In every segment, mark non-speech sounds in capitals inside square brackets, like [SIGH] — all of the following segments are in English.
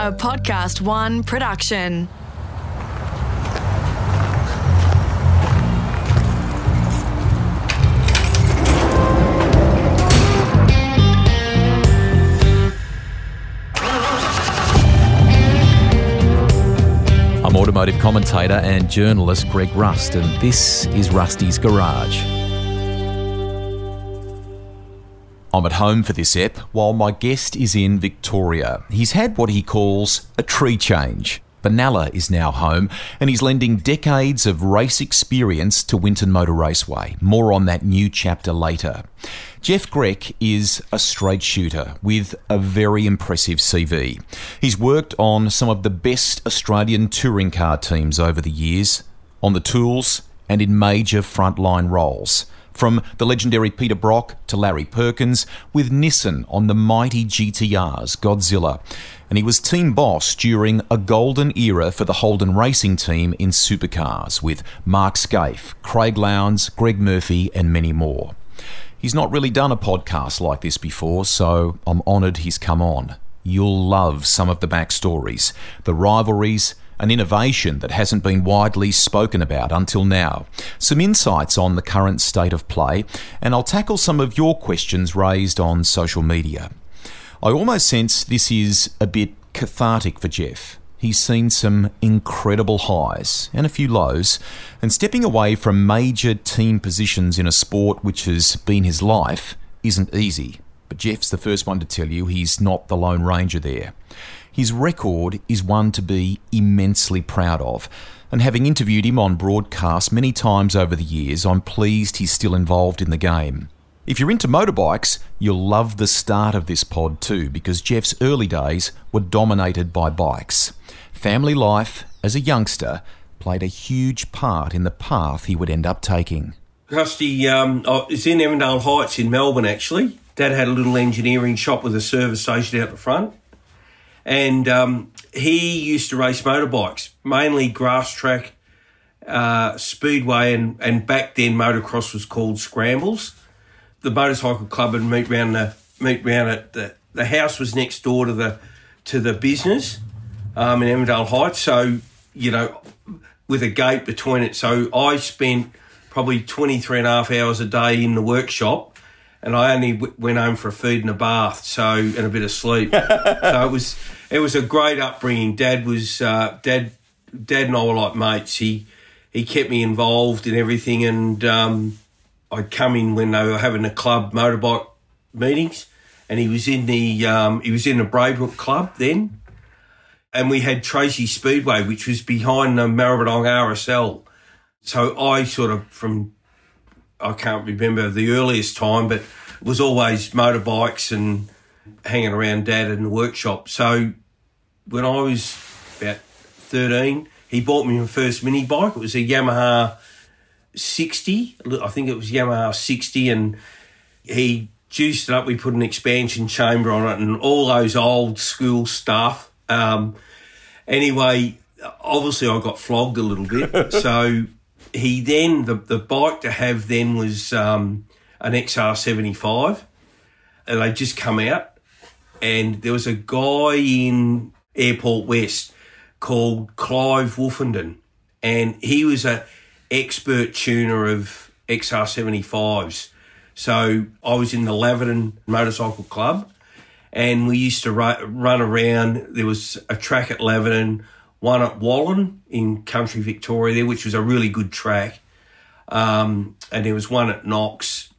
a Podcast One production. I'm automotive commentator and journalist Greg Rust, and this is Rusty's Garage. I'm at home for this ep while my guest is in Victoria. He's had what he calls a tree change. Benalla is now home and he's lending decades of race experience to Winton Motor Raceway. More on that new chapter later. Jeff Grech is a straight shooter with a very impressive CV. He's worked on some of the best Australian touring car teams over the years, on the tools, and in major frontline roles. From the legendary Peter Brock to Larry Perkins, with Nissan on the mighty GTRs, Godzilla. And he was team boss during a golden era for the Holden racing team in supercars, with Mark Skaife, Craig Lowndes, Greg Murphy, and many more. He's not really done a podcast like this before, so I'm honoured he's come on. You'll love some of the backstories, the rivalries, an innovation that hasn't been widely spoken about until now, some insights on the current state of play, and I'll tackle some of your questions raised on social media. I almost sense this is a bit cathartic for Jeff. He's seen some incredible highs and a few lows, and stepping away from major team positions in a sport which has been his life isn't easy. But Jeff's the first one to tell you he's not the Lone Ranger there. His record is one to be immensely proud of, and having interviewed him on broadcast many times over the years, I'm pleased he's still involved in the game. If you're into motorbikes, you'll love the start of this pod too, because Jeff's early days were dominated by bikes. Family life as a youngster played a huge part in the path he would end up taking. Rusty, um, I was in Avondale Heights in Melbourne actually. Dad had a little engineering shop with a service station out the front. And um, he used to race motorbikes, mainly grass track, uh, speedway, and, and back then motocross was called scrambles. The motorcycle club would meet round the meet round at the the house was next door to the to the business um, in Avondale Heights. So you know, with a gate between it. So I spent probably 23 and a half hours a day in the workshop and I only w- went home for a feed and a bath, so and a bit of sleep. so it was it was a great upbringing. Dad was uh, dad dad and I were like mates. He he kept me involved in everything, and um, I'd come in when they were having the club motorbike meetings, and he was in the um, he was in the Braybrook Club then, and we had Tracy Speedway, which was behind the Maribyrnong RSL. So I sort of from I can't remember the earliest time, but it was always motorbikes and hanging around dad in the workshop. So when I was about 13, he bought me my first mini bike. It was a Yamaha 60. I think it was Yamaha 60 and he juiced it up. We put an expansion chamber on it and all those old school stuff. Um, anyway, obviously I got flogged a little bit. [LAUGHS] so he then the the bike to have then was um, an XR seventy five, and they just come out, and there was a guy in Airport West called Clive Wolfenden, and he was a expert tuner of XR seventy fives. So I was in the Laverton Motorcycle Club, and we used to ru- run around. There was a track at Laverton one at Wallan in country Victoria there, which was a really good track. Um, and there was one at Knox,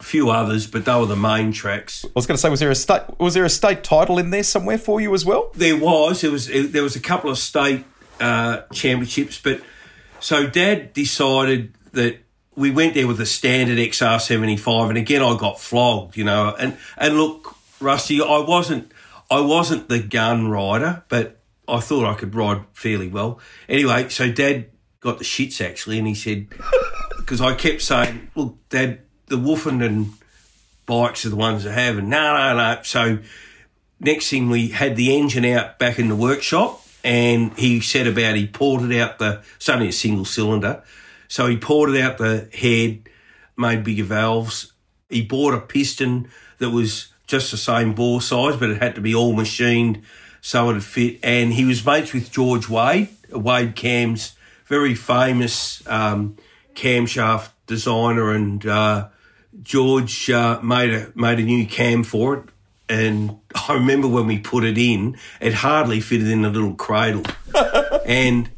a few others, but they were the main tracks. I was going to say, was there a state was there a state title in there somewhere for you as well? There was. There was. There was a couple of state uh, championships, but so Dad decided that we went there with a standard XR seventy five, and again I got flogged, you know. And and look, Rusty, I wasn't I wasn't the gun rider, but I thought I could ride fairly well. Anyway, so Dad got the shits actually, and he said [LAUGHS] because I kept saying, "Look, Dad, the Wolfenden bikes are the ones that have," and no, no, no. So next thing we had the engine out back in the workshop, and he said about he poured it out the. It's only a single cylinder, so he poured it out the head, made bigger valves. He bought a piston that was just the same bore size, but it had to be all machined so it'd fit. And he was mates with George Wade, Wade Cam's very famous um, camshaft designer, and uh, George uh, made a made a new cam for it. And I remember when we put it in, it hardly fitted in a little cradle. [LAUGHS] and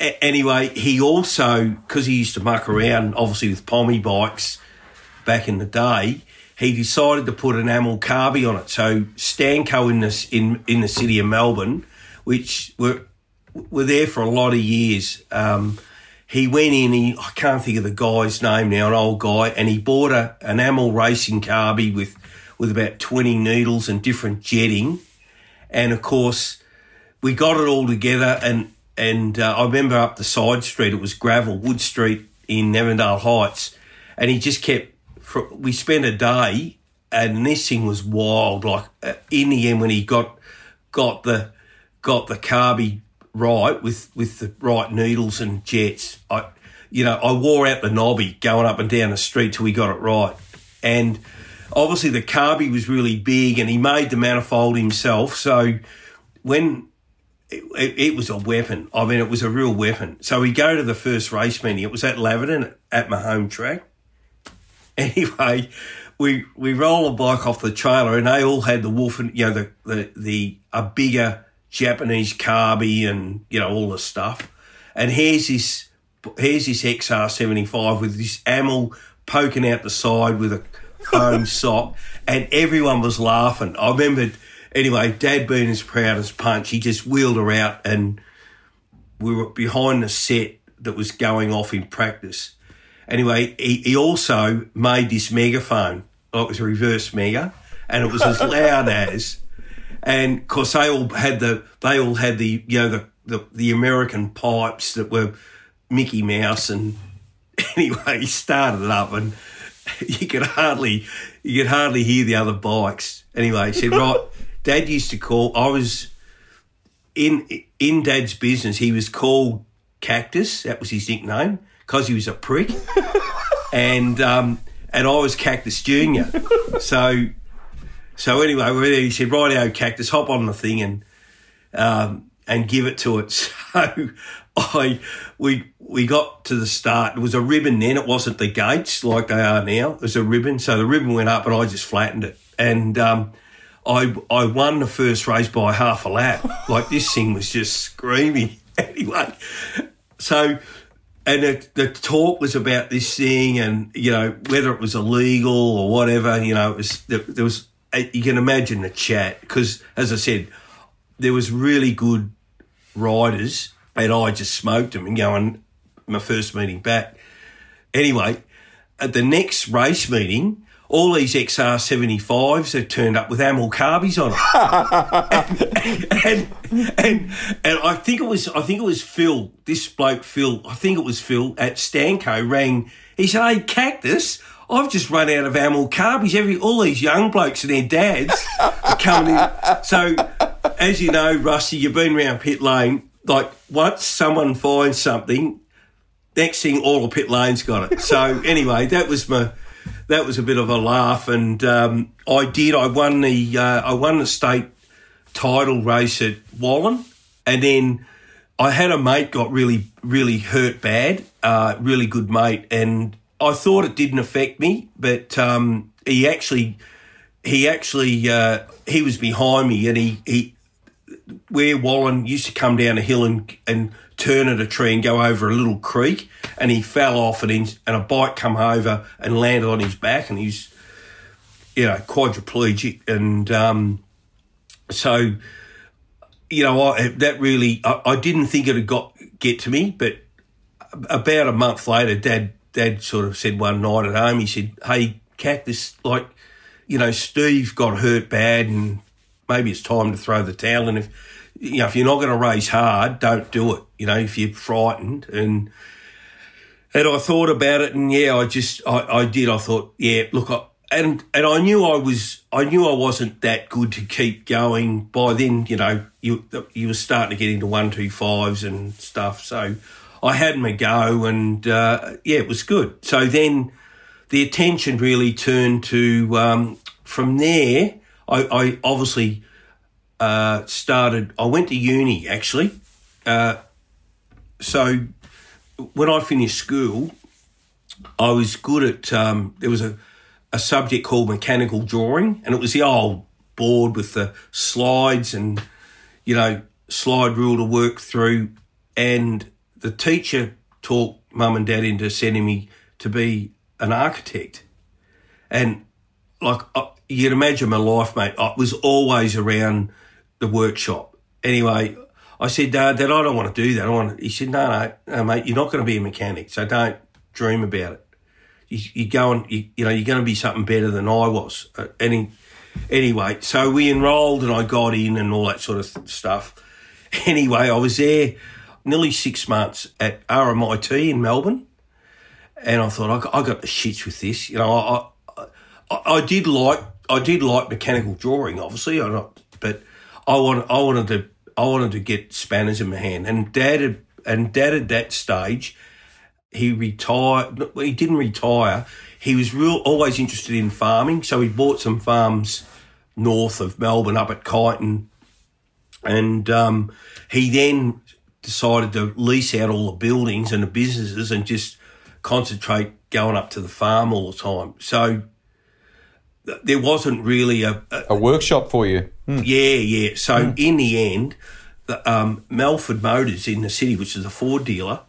a- anyway, he also because he used to muck around, obviously with pommy bikes back in the day, he decided to put an Amal carby on it. So Stanco in in in the city of Melbourne, which were were there for a lot of years. Um, he went in. He I can't think of the guy's name now, an old guy, and he bought a an Amal racing carby with with about twenty needles and different jetting, and of course we got it all together. And and uh, I remember up the side street, it was gravel, Wood Street in Avondale Heights, and he just kept. We spent a day, and this thing was wild. Like uh, in the end, when he got got the got the carby right with with the right needles and jets, I you know I wore out the knobby going up and down the street till we got it right, and obviously the carby was really big, and he made the manifold himself. So when it, it, it, was a weapon. I mean, it was a real weapon. So we go to the first race meeting. It was at Laverton at my home track. Anyway, we we roll a bike off the trailer, and they all had the wolf and you know the the, the a bigger Japanese carby and you know all the stuff. And here's this here's this XR seventy five with this Amal poking out the side with a foam [LAUGHS] sock, and everyone was laughing. I remember anyway, Dad being as proud as punch, he just wheeled her out, and we were behind the set that was going off in practice. Anyway, he, he also made this megaphone. Oh, it was a reverse mega, and it was as loud as. And of course, they all had the they all had the you know the the, the American pipes that were Mickey Mouse, and [LAUGHS] anyway, he started it up, and [LAUGHS] you could hardly you could hardly hear the other bikes. Anyway, he said, right, Dad used to call. I was in in Dad's business. He was called Cactus. That was his nickname because he was a prick, and um, and I was Cactus Junior. So so anyway, he said, "Right, Cactus, hop on the thing and um, and give it to it." [LAUGHS] So I we we got to the start. It was a ribbon then. It wasn't the gates like they are now. It was a ribbon. So the ribbon went up, and I just flattened it, and um, I I won the first race by half a lap. Like this thing was just screaming. [LAUGHS] Anyway, so and the, the talk was about this thing and you know whether it was illegal or whatever you know it was there, there was uh, you can imagine the chat because as i said there was really good riders and i just smoked them and going my first meeting back. Anyway at the next race meeting all these XR75s have turned up with Amal carbies on them. and, [LAUGHS] and, and, and, I think it was, I think it was Phil, this bloke Phil, I think it was Phil at Stanco rang. He said, Hey, Cactus, I've just run out of Amal carbies. Every, all these young blokes and their dads are coming in. So, as you know, Rusty, you've been around pit lane. Like, once someone finds something, next thing, all the pit lane's got it. So, anyway, that was my, that was a bit of a laugh. And um, I did. I won the uh, I won the state title race at Wallan, and then I had a mate got really really hurt bad. Uh, really good mate, and I thought it didn't affect me, but um, he actually he actually uh, he was behind me, and he he where Wallan used to come down a hill and and turn at a tree and go over a little creek, and he fell off, and he, and a bike come over and landed on his back, and he's you know quadriplegic, and um, so you know I, that really I, I didn't think it had got get to me, but about a month later, Dad Dad sort of said one night at home, he said, "Hey, cactus, like." You know, Steve got hurt bad, and maybe it's time to throw the towel. And if you know, if you're not going to race hard, don't do it. You know, if you're frightened and and I thought about it, and yeah, I just I, I did. I thought, yeah, look, I, and and I knew I was I knew I wasn't that good to keep going. By then, you know, you you were starting to get into one two fives and stuff. So I had my go, and uh, yeah, it was good. So then the attention really turned to um, from there. I, I obviously uh, started. I went to uni actually. Uh, so when I finished school, I was good at. Um, there was a a subject called mechanical drawing, and it was the old board with the slides and you know slide rule to work through. And the teacher talked mum and dad into sending me to be an architect, and like uh, you'd imagine my life, mate, I was always around the workshop. Anyway, I said, Dad, Dad, I don't want to do that. I want. He said, No, no, no, mate, you're not going to be a mechanic, so don't dream about it. You, you're going, you, you know, you're going to be something better than I was. Uh, any, anyway, so we enrolled and I got in and all that sort of stuff. Anyway, I was there nearly six months at RMIT in Melbourne, and I thought I I got the shits with this. You know, I, I, I did like I did like mechanical drawing, obviously, I not, but I wanted I wanted to I wanted to get spanners in my hand, and Dad and Dad at that stage, he retired. He didn't retire. He was real always interested in farming, so he bought some farms north of Melbourne, up at Kyneton, and um, he then decided to lease out all the buildings and the businesses and just concentrate going up to the farm all the time. So there wasn't really a, a, A workshop for you. yeah, yeah. So in the end, the, um, Melford Motors in the city, which is a Ford dealer,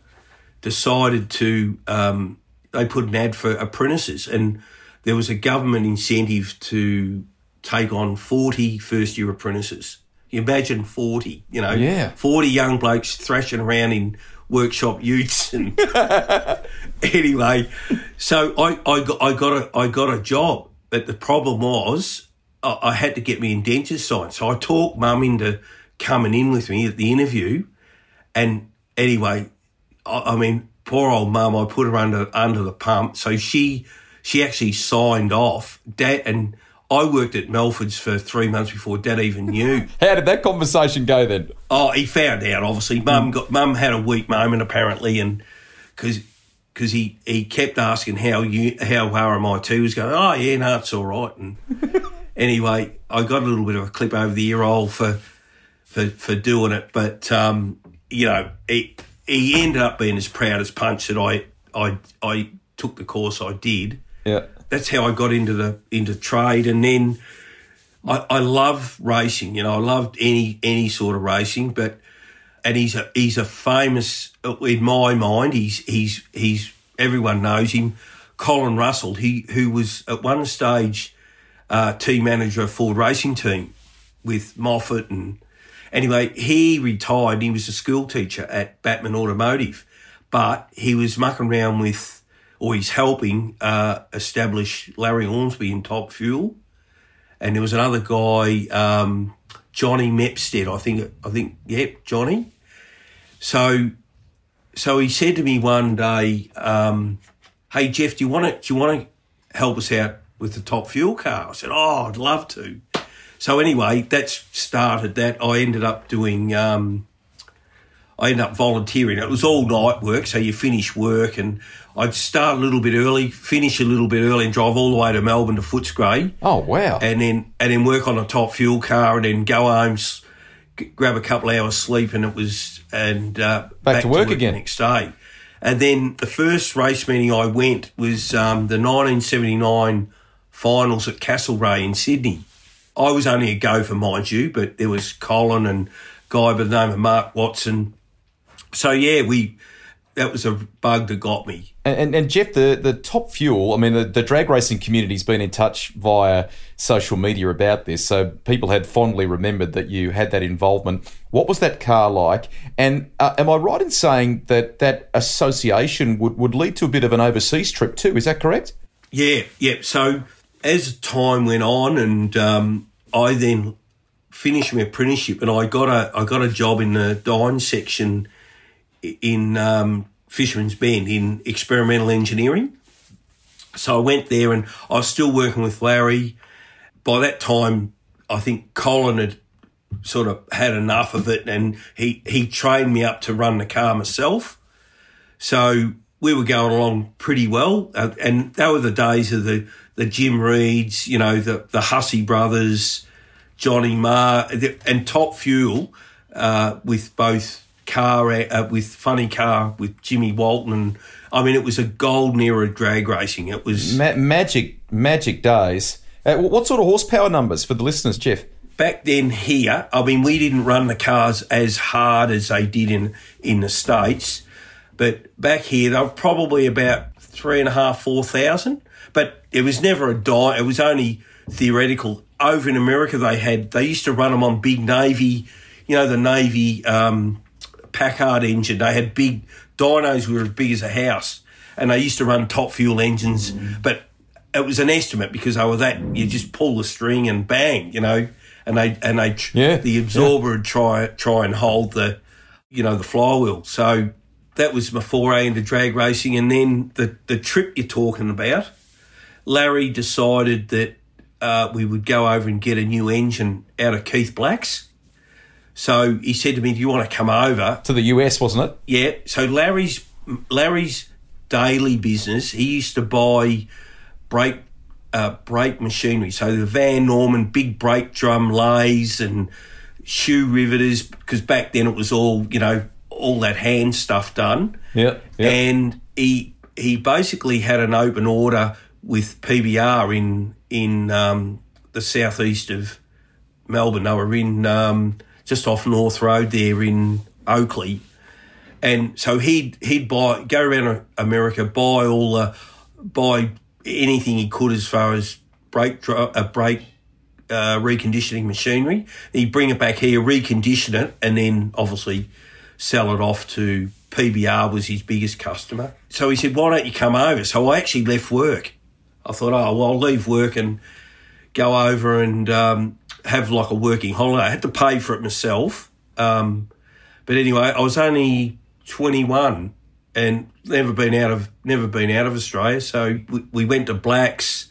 decided to um, they put an ad for apprentices, and there was a government incentive to take on 40 first year apprentices. You imagine 40, you know, Yeah. 40 young blokes thrashing around in workshop utes and [LAUGHS] [LAUGHS] anyway, so I, I got I got a I got a job, but the problem was I, I had to get me in dentist science. So I talked mum into coming in with me at the interview, and anyway, I, I mean, poor old mum, I put her under under the pump, so she she actually signed off. Dad and I worked at Melford's for three months before Dad even knew. [LAUGHS] How did that conversation go then? Oh, he found out. Obviously, mum got mum had a weak moment apparently, and because because he, he kept asking how you how RMIT was going. Oh yeah, no, it's all right. And [LAUGHS] anyway, I got a little bit of a clip over the ear hole for for for doing it, but um, you know, he he ended up being as proud as punch that I I I took the course I did Yeah. that's how I got into the into trade, and then I, I love racing. You know, I loved any any sort of racing, but and he's a he's a famous in my mind. He's he's he's everyone knows him. Colin Russell, he who was at one stage uh, team manager of Ford Racing Team with Moffat and anyway he retired. He was a school teacher at Batman Automotive, but he was mucking around with or he's helping uh, establish Larry Ormsby in Top Fuel, and there was another guy, um, Johnny Mepstead, I think. I think, yep, Johnny. So, so he said to me one day, um, "Hey Jeff, do you want to do you want to help us out with the Top Fuel car?" I said, "Oh, I'd love to." So anyway, that's started that. I ended up doing. Um, I ended up volunteering. It was all night work, so you finish work and I'd start a little bit early, finish a little bit early, and drive all the way to Melbourne to Footscray, Oh wow. and then and then work on a top fuel car, and then go home, grab a couple of hours sleep, and it was and uh, Back to work the again. next day. And then the first race meeting I went was um, the 1979 finals at Castlereagh in Sydney. I was only a gopher, mind you, but there was Colin and a guy by the name of Mark Watson. So yeah, we that was a bug that got me. And, and, and Jeff, the, the top fuel, I mean, the, the drag racing community's been in touch via social media about this. So people had fondly remembered that you had that involvement. What was that car like? And uh, am I right in saying that that association would, would lead to a bit of an overseas trip too? Is that correct? Yeah, yeah. So as time went on, and um, I then finished my apprenticeship, and I got a I got a job in the Dyno section in um, Fisherman's Bend in experimental engineering. So I went there, and I was still working with Larry. By that time, I think Colin had sort of had enough of it, and he he trained me up to run the car myself. So we were going along pretty well, uh, and they were the days of the the Jim Reeds, you know, the the Hussey brothers, Johnny Marr, and Top Fuel uh, with both car uh, with Funny Car with Jimmy Walton. And, I mean, it was a golden era of drag racing. It was Ma- magic, magic days. Uh, what sort of horsepower numbers for the listeners, Jeff? back then here, I mean, we didn't run the cars as hard as they did in in the states, but back here they were probably about three and a half, four thousand. But it was never a die. It was only theoretical. Over in America, they had they used to run them on big Navy, you know, the Navy um, Packard engine. They had big dynos were as big as a house, and they used to run top fuel engines. But it was an estimate because they were that you just pull the string and bang, you know, and they and they Yeah, the absorber would try try and hold the you know the flywheel. So that was my foray into drag racing, and then the the trip you're talking about. Larry decided that uh, we would go over and get a new engine out of Keith Black's. So he said to me, "Do you want to come over?" To the US, wasn't it? Yeah. So Larry's Larry's daily business. He used to buy brake uh, brake machinery. So the Van Norman big brake drum lays and shoe riveters because back then it was all you know all that hand stuff done. Yeah. yeah. And he he basically had an open order with PBR in in um, the southeast of Melbourne. They were in um, just off North Road there in Oakleigh, and so he'd he'd buy go around America, buy all the buy anything he could as far as brake uh, brake uh, reconditioning machinery. He'd bring it back here, recondition it, and then obviously sell it off to PBR was his biggest customer. So he said, "Why don't you come over?" So I actually left work. I thought, "Oh well, I'll leave work and go over and um, have like a working holiday." I had to pay for it myself, um, but anyway, I was only twenty one and never been out of never been out of Australia. So we, we went to Blacks.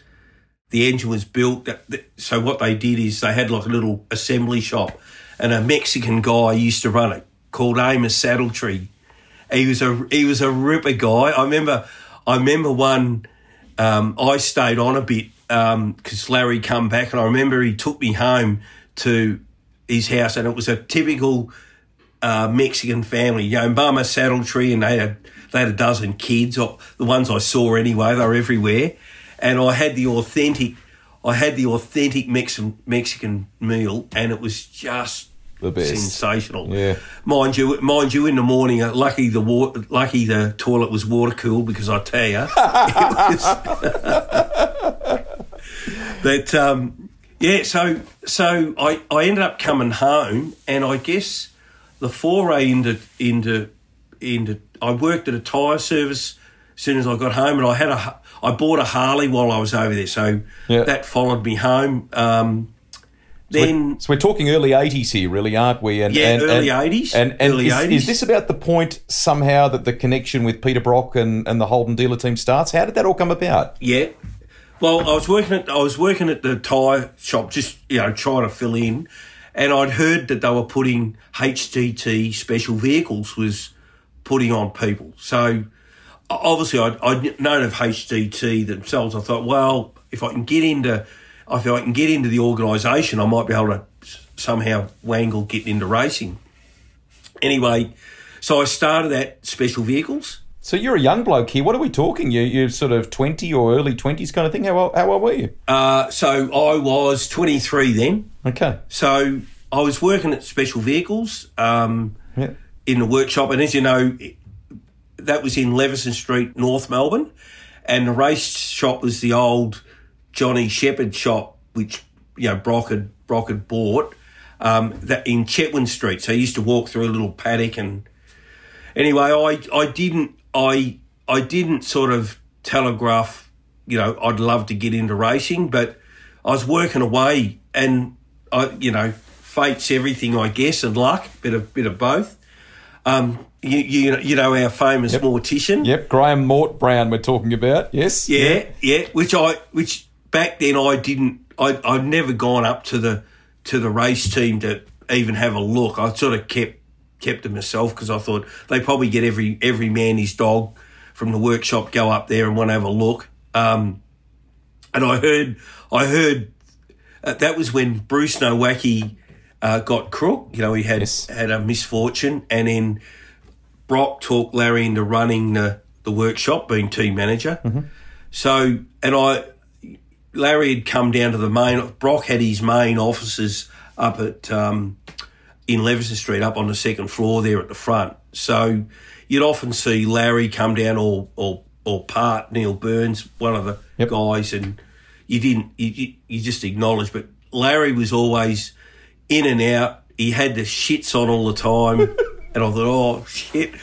The engine was built. So what they did is they had like a little assembly shop, and a Mexican guy used to run it called Amos Saddletree. He was a he was a ripper guy. I remember I remember one. Um, I stayed on a bit because Larry come back, and I remember he took me home to his house, and it was a typical uh, Mexican family. You know, Mama Saddletree, and they had they had a dozen kids. Or the ones I saw anyway, they were everywhere, and I had the authentic. I had the authentic Mexican Mexican meal, and it was just The best. sensational. Yeah. mind you, mind you, in the morning, uh, lucky the water, lucky the toilet was water cooled because I tell you, [LAUGHS] it was. But um, yeah, so so I I ended up coming home, and I guess the foray into into into I worked at a tyre service as soon as I got home, and I had a I bought a Harley while I was over there, so Yeah. that followed me home. Um, then So we're talking early '80s here, really, aren't we? And, Yeah, and, early and- 80s, And, and early is, 80s. is this about the point somehow that the connection with Peter Brock and, and the Holden dealer team starts? How did that all come about? Yeah. Well, I was working at I was working at the tyre shop, just you know, trying to fill in, and I'd heard that they were putting HDT special vehicles was putting on people. So obviously, I'd, I'd known of HDT themselves. I thought, well, if I can get into, if I can get into the organisation, I might be able to somehow wangle getting into racing. Anyway, so I started at special vehicles. So you're a young bloke here. What are we talking? You you sort of twenty or early twenties kind of thing. How old- how old were you? Uh, so I was 23 then. Okay. So I was working at special vehicles um, Yeah. in the workshop, and as you know, that was in Leveson Street, North Melbourne, and the race shop was the old Johnny Shepherd shop, which you know Brock had Brock had bought um, that in Chetwynd Street. So I used to walk through a little paddock, and anyway, I I didn't I I didn't sort of telegraph, you know, I'd love to get into racing, but I was working away, and I you know, fate's everything, I guess, and luck, bit of bit of both. Um, you you, you know our famous mortician, Yep. Graham Mort Brown. We're talking about. Yes. yeah, yeah, which I which back then I didn't I I'd never gone up to the to the race team to even have a look. I sort of kept kept them myself because I thought they probably get every every man his dog from the workshop go up there and want to have a look. Um, and I heard I heard uh, that was when Bruce Nowacki uh, got crook. You know, he had Yes. had a misfortune, and then Brock talked Larry into running the, the workshop, being team manager. So, and I, Larry had come down to the main. Brock had his main offices up at um, in Leveson Street, up on the second floor there at the front. So, you'd often see Larry come down or or or part Neil Burns, one of the Yep. guys, and you didn't you, you, just acknowledged. But Larry was always in and out. He had the shits on all the time, [LAUGHS] and I thought, oh shit.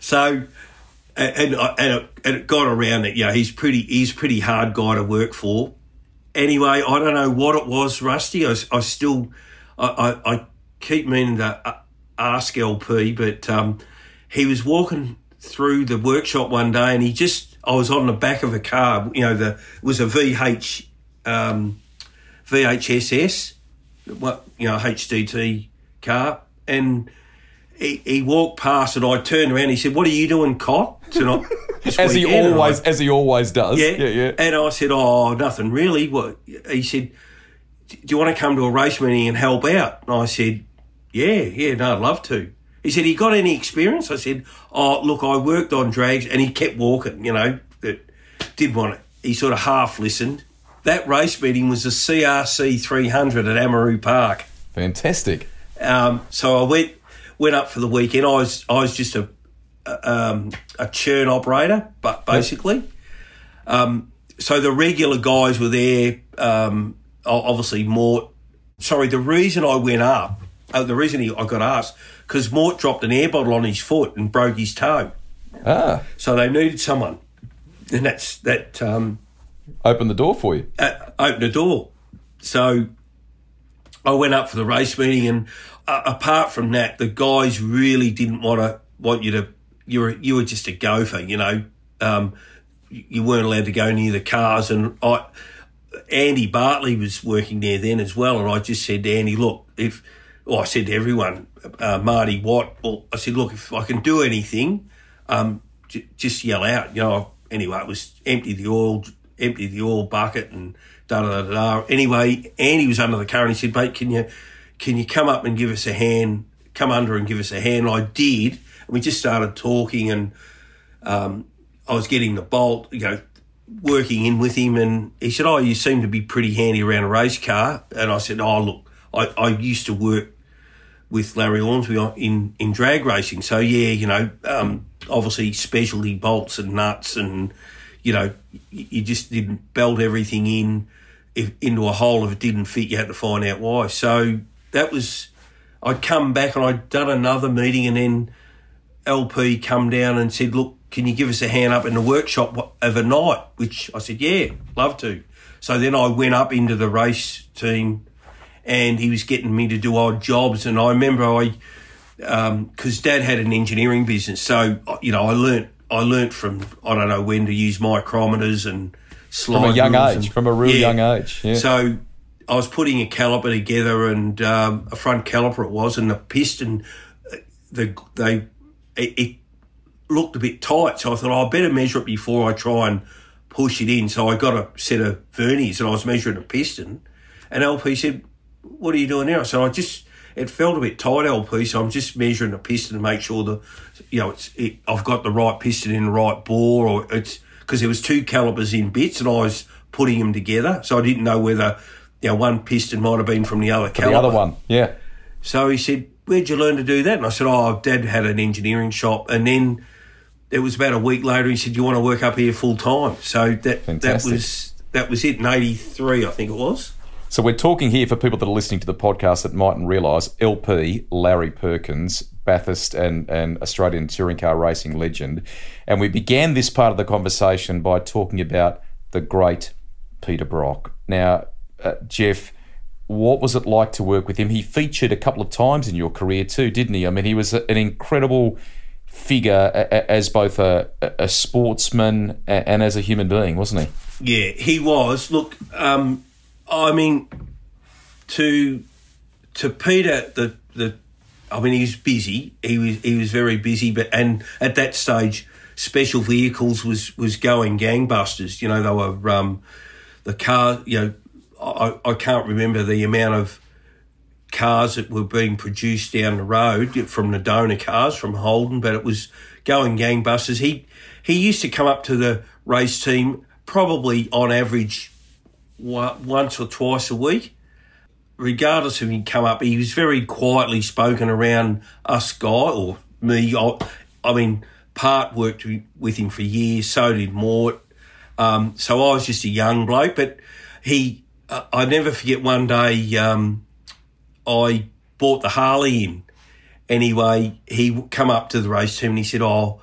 So, and uh, and, and, it, got around it. Yeah, he's pretty. He's pretty hard guy to work for. Anyway, I don't know what it was, Rusty. I, I still, I, I keep meaning to ask LP, but um, he was walking through the workshop one day, and he just, I was on the back of a car. You know, the it was a VH, um, VHSS, what you know, HDT car, and he, he walked past, and I turned around. And He said, "What are you doing, cot?" tonight?" As he weekend?" And I- [LAUGHS] always, as he always does. yeah, yeah, yeah. And I said, "Oh, nothing really." What he said, "Do you want to come to a race meeting and help out?" And I said, "Yeah, yeah, no, I'd love to." He said, He got any experience?" I said, "Oh, look, I worked on drags," and he kept walking. You know, that did want it. He sort of half listened. That race meeting was the CRC 300 at Amaroo Park. Fantastic. Um, so I went went up for the weekend. I was I was just a a, um, a churn operator, but basically. Um, so the regular guys were there. Um, obviously, more. Sorry, the reason I went up, uh, the reason he, I got asked, because Mort dropped an air bottle on his foot and broke his toe. Ah, So they needed someone, and that's that. Um, open the door for you. uh, open the door. So I went up for the race meeting, and uh, apart from that, the guys really didn't want to want you to. You were you were just a gopher, you know. Um, you you weren't allowed to go near the cars, and I. Andy Bartley was working there then as well, and I just said to Andy, "Look, if well, I said to everyone, uh, Marty Watt, well, I said, look, if I can do anything, um, j- just yell out. You know, anyway, it was empty the oil, empty the oil bucket, and da da da da. Anyway, Andy was under the car, and he said, "Mate, can you can you come up and give us a hand? Come under and give us a hand." I did, and we just started talking, and um, I was getting the bolt, you know, working in with him, and he said, "Oh, you seem to be pretty handy around a race car." And I said, "Oh, look, I, I used to work with Larry Ormsby in in drag racing, so yeah, you know, um, obviously specialty bolts and nuts, and you know, you, just didn't belt everything in if, into a hole if it didn't fit. You had to find out why. So that was." I'd come back and I'd done another meeting, and then LP come down and said, "Look, can you give us a hand up in the workshop overnight?" Which I said, "Yeah, love to." So then I went up into the race team, and he was getting me to do odd jobs. And I remember I, because Dad had an engineering business, so you know I learnt I learnt from I don't know when to use micrometers and slide From a young age, and- from a real Yeah. young age. Yeah. So I was putting a caliper together and um, a front caliper it was, and the piston, uh, the they it, it looked a bit tight. So I thought oh, I better measure it before I try and push it in. So I got a set of vernies, and I was measuring a piston, and LP said, "What are you doing now?" So I just it felt a bit tight, LP. So I'm just measuring the piston to make sure that, you know it's it, I've got the right piston in the right bore, or it's because there was two calipers in bits and I was putting them together, so I didn't know whether you know one piston might have been from the other caliper. the other one. Yeah. So he said, Where'd you learn to do that? And I said, Oh, dad had an engineering shop. And then it was about a week later, he said, You want to work up here full time? So that that was that was it in eighty three, I think it was. So we're talking here for people that are listening to the podcast that mightn't realise LP, Larry Perkins, Bathurst and, and Australian touring car racing legend. And we began this part of the conversation by talking about the great Peter Brock. Now, uh, Jeff, what was it like to work with him? He featured a couple of times in your career too, didn't he? I mean, he was an incredible figure as both a, a sportsman and as a human being, wasn't he? Yeah, he was. Look, um, I mean, to to Peter, the the, I mean, he was busy. He was he was very busy, but and at that stage, special vehicles was was going gangbusters. You know, they were um, the car. You know, I, I can't remember the amount of cars that were being produced down the road from the donor cars from Holden, but it was going gangbusters. He he used to come up to the race team probably on average once or twice a week. Regardless of him come up, he was very quietly spoken around us guy or me. I, I mean, Part worked with him for years, so did Mort. Um, so I was just a young bloke, but he, uh, I never forget one day um, I bought the Harley in. Anyway, he come up to the race team and he said, "Oh,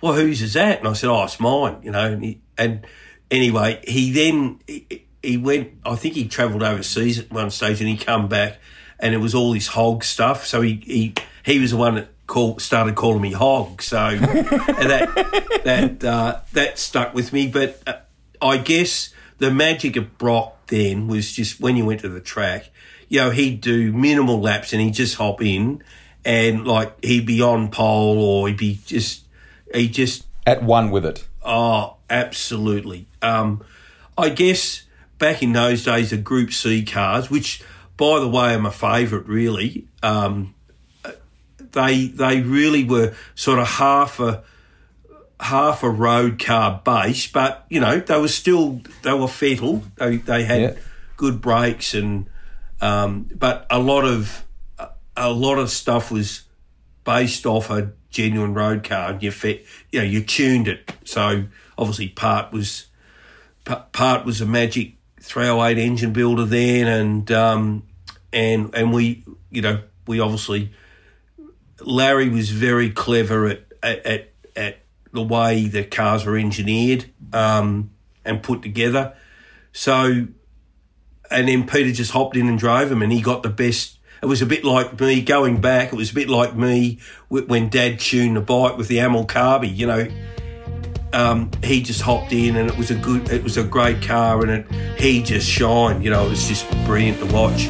well, whose is that?" And I said, "Oh, it's mine," you know. And, he, and anyway, he then he, he went. I think he travelled overseas at one stage, and he come back, and it was all this hog stuff. So he he he was the one that call, started calling me hog. So [LAUGHS] that that uh, that stuck with me. But uh, I guess the magic of Brock then was just when you went to the track you know, he'd do minimal laps and he'd just hop in and like he'd be on pole or he'd be just, he just. At one with it. Oh, absolutely. Um, I guess back in those days, the Group C cars, which by the way are my favourite really, um, they they really were sort of half a half a road car base, but you know they were still they were fettle. They they had yeah. good brakes and um, but a lot of a lot of stuff was based off a genuine road car. And you you know, you tuned it. So obviously, part was part was a magic 308 engine builder then, and um, and and we, you know, we obviously Larry was very clever at at at, the way the cars were engineered um, and put together. So and then Peter just hopped in and drove him, and he got the best. It was a bit like me going back. It was a bit like me when Dad tuned the bike with the Amal Carby. You know, um, he just hopped in, and it was a good. It was a great car, and it he just shined. You know, it was just brilliant to watch.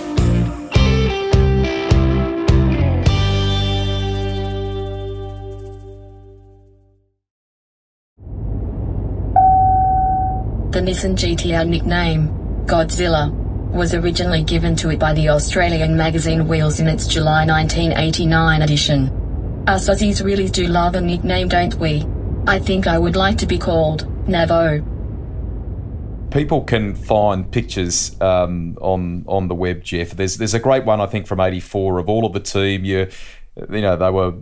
The Nissan GTR nickname, Godzilla, was originally given to it by the Australian magazine Wheels in its July 1989 edition. Us Aussies really do love a nickname, don't we? I think I would like to be called Navo. People can find pictures um, on on the web, Jeff. There's there's a great one I think from '84 of all of the team. You you know they were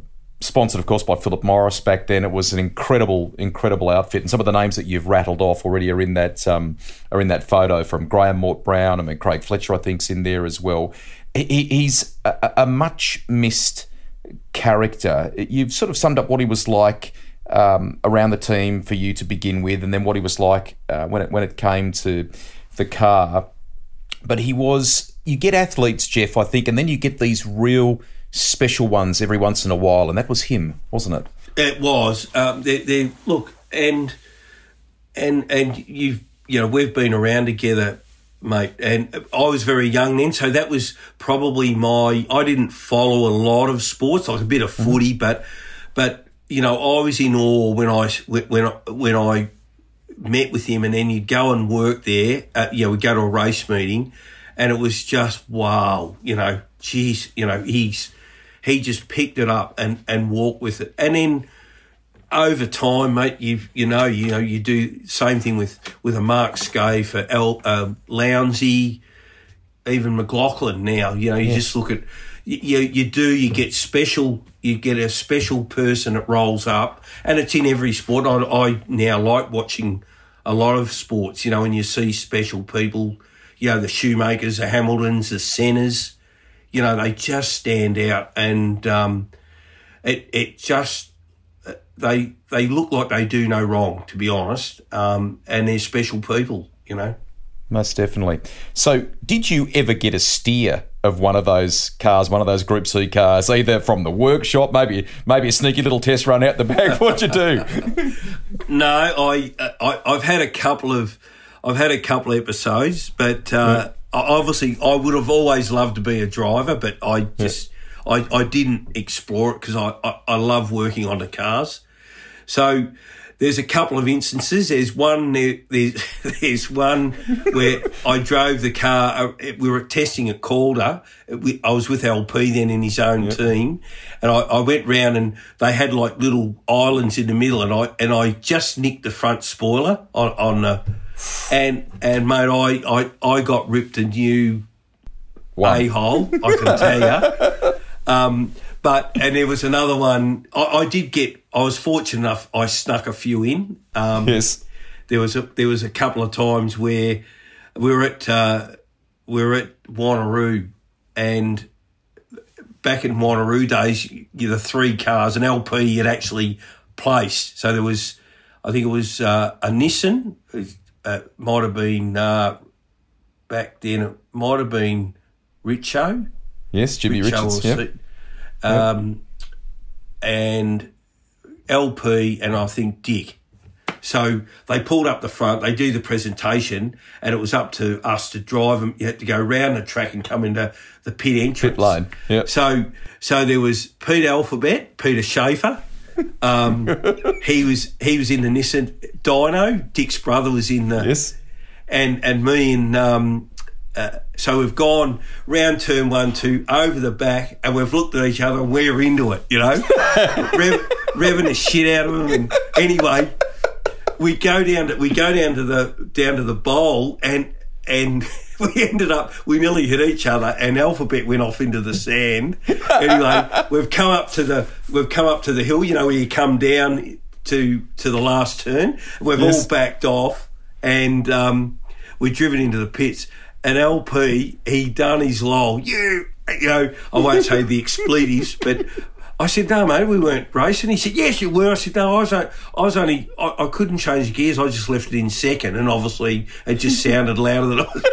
sponsored, of course, by Philip Morris back then. It was an incredible, incredible outfit, and some of the names that you've rattled off already are in that um, are in that photo from Graham Mort Brown. I mean, Craig Fletcher, I think's in there as well. He, he's a, a, much missed character. You've sort of summed up what he was like. Um, around the team for you to begin with, and then what he was like uh, when it when it came to the car. But he was. You get athletes, Jeff, I think, and then you get these real special ones every once in a while, and that was him, wasn't it? It was. Um, they, they, look, and and and you've you know we've been around together, mate. And I was very young then, so that was probably my. I didn't follow a lot of sports, like a bit of mm-hmm. footy, but but you know I was in awe when I when when I met with him, and then you'd go and work there. Uh, you know, we'd go to a race meeting, and it was just wow. You know, geez, you know he's he just picked it up and, and walked with it. And then over time, mate, you you know you know you do same thing with with a Mark Skaife for El uh, Lowndesy, even McLaughlin. Now you know you yes. just look at you you do you get special you get a special person that rolls up, and it's in every sport. I, I now like watching a lot of sports, you know, and you see special people, you know, the Schumachers, the Hamiltons, the Sennas you know, they just stand out, and um, it it just they they look like they do no wrong, to be honest, um, and they're special people, you know. Most definitely. So, did you ever get a steer of one of those cars, one of those Group C cars, either from the workshop, maybe maybe a sneaky little test run out the back? [LAUGHS] What'd you do? [LAUGHS] no, I, I I've had a couple of I've had a couple of episodes, but uh, obviously I would have always loved to be a driver, but I just yeah. I, I didn't explore it because I, I, I love working on the cars. So there's a couple of instances. There's one there, there's, [LAUGHS] there's one where I drove the car. uh, We were testing at Calder. I was with LP then in his own team, and I, I went round and they had like little islands in the middle, and I and I just nicked the front spoiler on on the, and and mate, I I I got ripped a new a hole. I can tell you. [LAUGHS] Um, but and there was another one. I, I did get. I was fortunate enough. I snuck a few in. Um, Yes. There was a there was a couple of times where we were at uh, we were at Wanneroo and back in Wanneroo days, you the three cars, an LP had actually placed. So there was, I think it was uh, a Nissan. It uh, might have been uh, back then. It might have been Richo. Yes, Jimmy Richo Richards. or. Um, and LP and I think Dick. So they pulled up the front, they do the presentation, and it was up to us to drive them. You had to go around the track and come into the pit entrance. Pit lane, yep. So so there was Peter Alphabet, Peter Schaefer. Um, [LAUGHS] he was he was in the Nissan Dino. Dick's brother was in the Yes. and and me and um, uh, so we've gone round turn one, two, over the back, and we've looked at each other and we're into it, you know, [LAUGHS] Rev, revving the shit out of them. And anyway, we go down to we go down to the down to the bowl, and and [LAUGHS] we ended up we nearly hit each other, and Alphabet went off into the sand. Anyway, we've come up to the we've come up to the hill, you know, where you come down to to the last turn. We've Yes. all backed off, and um, we're driven into the pits. And LP, he done his lol. You, you know, I won't say the expletives, but I said, no, mate, we weren't racing. He said, yes, you were. I said, no, I was, I was only, I, I couldn't change gears. I just left it in second, and obviously it just sounded louder than I was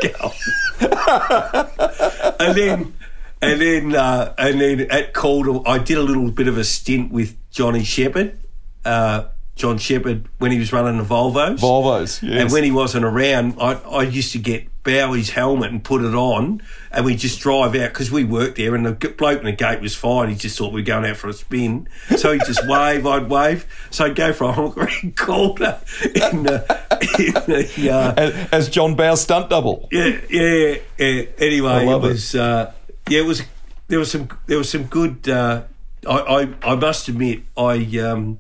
going. [LAUGHS] and then, and then, uh, and then at Calder, I did a little bit of a stint with Johnny Shepherd, uh, John Shepherd, when he was running the Volvos. Volvos. Yes. And when he wasn't around, I, I used to get Bowe's helmet and put it on, and we just drive out because we worked there, and the bloke in the gate was fine. He just thought we were going out for a spin, so he'd just [LAUGHS] wave, I'd wave. So I'd go for a honking [LAUGHS] corner in the, in the uh, as, John Bowe's stunt double. yeah, yeah, yeah. Anyway, it it. was uh, yeah, it was there was some there was some good. Uh, I, I I must admit, I um,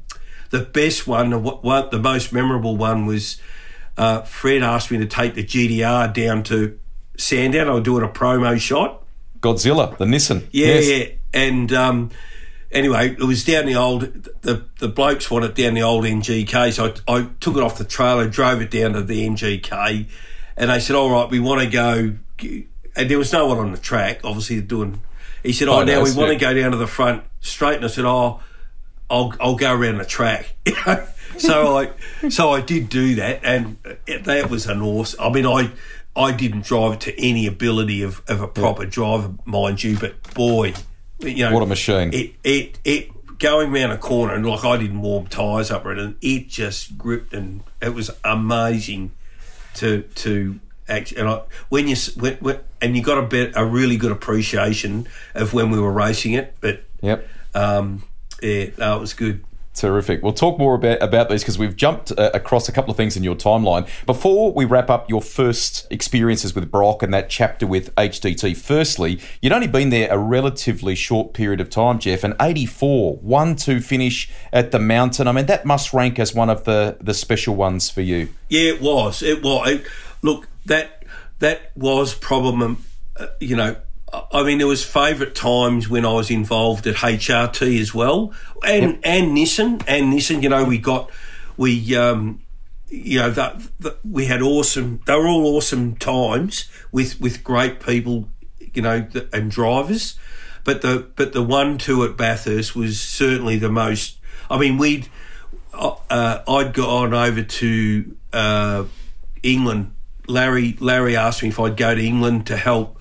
the best one, the one, the most memorable one was uh, Fred asked me to take the GTR down to Sandown. I was doing a promo shot. Godzilla, the Nissan. Yeah, Yes. yeah. And um, anyway, it was down the old. The the blokes wanted down the old MGK, so I, I took it off the trailer, drove it down to the MGK, and they said, "All right, we want to go." And there was no one on the track, obviously doing. He said, "Oh, now we want to go down to the front straight." And I said, "Oh, I'll I'll go around the track." [LAUGHS] So I so I did do that, and that was an awesome. I mean, I I didn't drive it to any ability of, of a proper driver, mind you, but boy, you know What a machine. It it it going round a corner and like I didn't warm tyres up anything. It just gripped and it was amazing to to actually. And I, when you when, when, and you got a bit a really good appreciation of when we were racing it, but Yep. um, yeah, no, it was good. Terrific. We'll talk more about, about these because we've jumped uh, across a couple of things in your timeline. Before we wrap up your first experiences with Brock and that chapter with HDT, firstly, you'd only been there a relatively short period of time, Jeff, and 84, 1 2 finish at the mountain. I mean, that must rank as one of the, the special ones for you. Yeah, it was. It was. It, look, that that was probably, uh, you know, I- mean, there was favourite times when I was involved at HRT as well, and and Nissan and Nissan. You know, we got we. Um, you know that, that we had awesome. They were all awesome times with with great people, you know, th- and drivers. But the but the one two at Bathurst was certainly the most. I mean, we'd uh, I'd gone over to uh, England. Larry Larry asked me if I'd go to England to help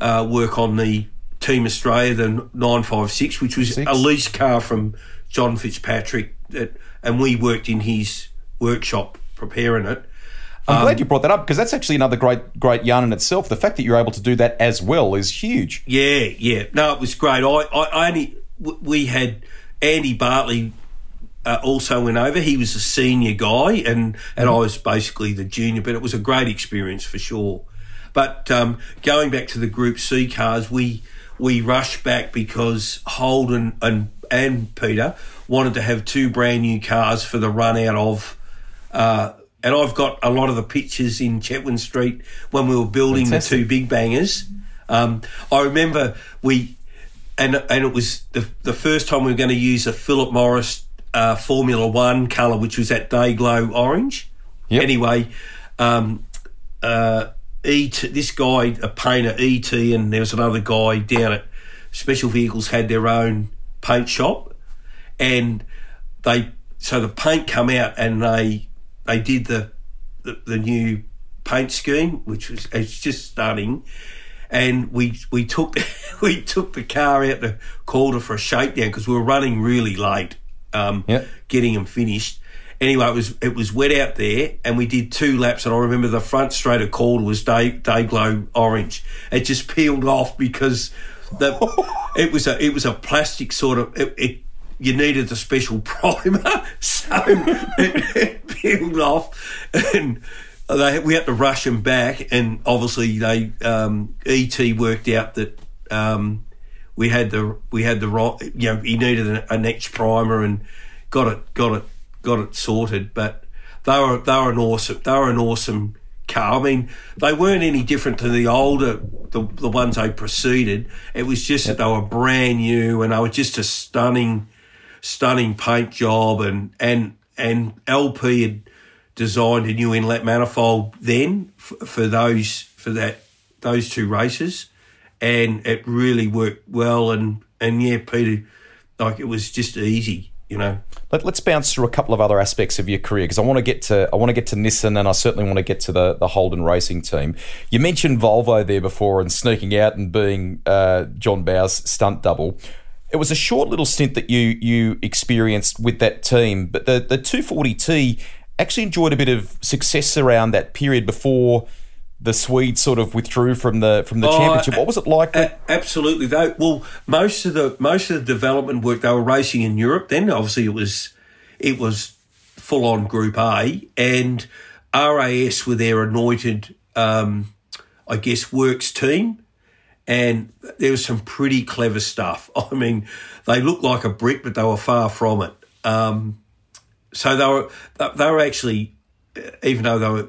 uh, work on the Team Australia, the nine five six, which was Six. a lease car from John Fitzpatrick, that, and we worked in his workshop preparing it. I'm Um, glad you brought that up because that's actually another great great yarn in itself. The fact that you're able to do that as well is huge. Yeah, yeah. No, it was great. I, I, I only we had Andy Bartley uh, also went over. He was a senior guy, and and I was basically the junior. But it was a great experience for sure. But um, going back to the Group C cars, we we rushed back because Holden and and Peter wanted to have two brand new cars for the run out of. Uh, and I've got a lot of the pictures in Chetwynd Street when we were building Fantastic. the two big bangers. Um, I remember we, and and it was the the first time we were going to use a Philip Morris uh, Formula One colour, which was that day glow orange. Yep. Anyway, um, uh, ET, this guy, a painter, ET, and there was another guy down at Special Vehicles had their own paint shop, and they so the paint come out and they they did the the, the new paint scheme, which was it's just stunning. And we we took [LAUGHS] we took the car out to Calder for a shakedown because we were running really late, um, Yeah. getting them finished. Anyway, it was it was wet out there, and we did two laps. And I remember the front straight of Calder was day day glow orange. It just peeled off because the [LAUGHS] it was a it was a plastic sort of it, it you needed a special [LAUGHS] primer, so it, it peeled off, and they, we had to rush them back. And obviously, they um, ET worked out that um, we had the we had the right, you know, he needed an, an etch primer and got it got it got it sorted. But they were they were an awesome they were an awesome car. I mean, they weren't any different to the older the the ones they preceded. It was just that they were brand new and they were just a stunning stunning paint job and and and LP had designed a new inlet manifold then for, for those for that those two races and it really worked well and and yeah Peter like it was just easy you know Let, us bounce through a couple of other aspects of your career because I want to get to I want to get to Nissan and I certainly want to get to the the Holden racing team. You mentioned Volvo there before and sneaking out and being uh, John Bowe's stunt double. It was a short little stint that you you experienced with that team, but the the 240T actually enjoyed a bit of success around that period before the Swedes sort of withdrew from the from the Oh, championship. What was it like? A- absolutely. They well, most of the most of the development work they were racing in Europe. Then obviously it was it was full on Group A, and RAS were their anointed, um, I guess, works team. And there was some pretty clever stuff. [LAUGHS] I mean, they looked like a brick, but they were far from it. Um, so they were they were actually, even though they were,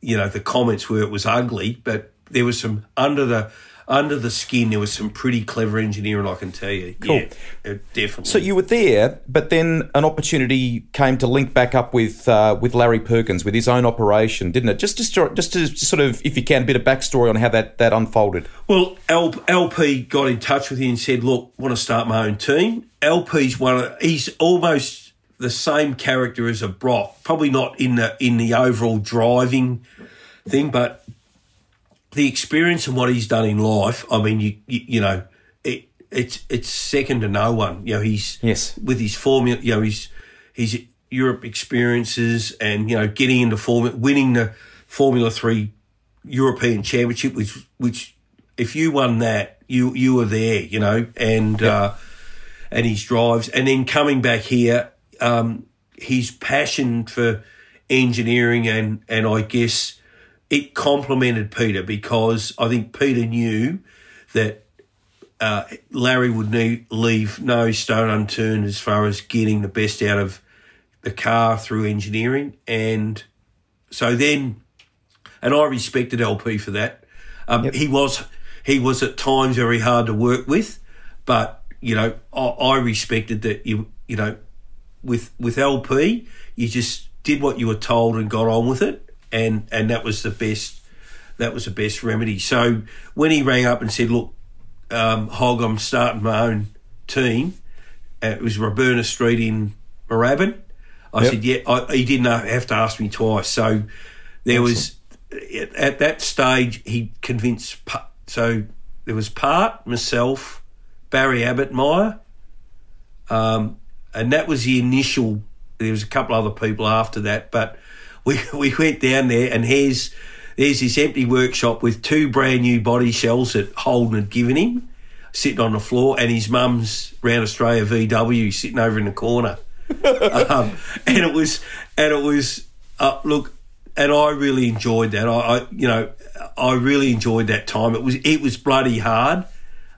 you know, the comments were it was ugly, but there was some under the under the skin. There was some pretty clever engineering, I can tell you. Cool. Yeah, definitely. So you were there, but then an opportunity came to link back up with uh, with Larry Perkins with his own operation, didn't it? Just to just to sort of, if you can, a bit of backstory on how that that unfolded. Well, LP got in touch with him and said, "Look, want to start my own team." LP's one. Of, he's almost the same character as a Brock, probably not in the in the overall driving thing, but the experience and what he's done in life. I mean, you you, you know, it it's it's second to no one. You know, he's Yes. with his formula. You know, his his Europe experiences and you know getting into formula, winning the Formula Three European Championship, which which if you won that, you you were there, you know, and uh, and his drives, and then coming back here, um, his passion for engineering and and I guess it complemented Peter because I think Peter knew that uh, Larry would need, leave no stone unturned as far as getting the best out of the car through engineering, and so then, and I respected LP for that. Um, He was he was at times very hard to work with, but you know I, I respected that you you know with with LP you just did what you were told and got on with it, and and that was the best that was the best remedy. So when he rang up and said, "Look, um, Hog, I'm starting my own team," uh, it was Roberta Street in Moorabbin. I Yep. said, "Yeah." I, he didn't have to ask me twice. So there was at, at that stage he convinced. So there was Part myself, Barry Abbott Meyer, um, and that was the initial. There was a couple other people after that, but we [LAUGHS] we went down there, and here's there's this empty workshop with two brand new body shells that Holden had given him, sitting on the floor, and his mum's round Australia VW sitting over in the corner. [LAUGHS] um, and it was, and it was, uh, look, and I really enjoyed that. I, I, you know, I really enjoyed that time. It was, it was bloody hard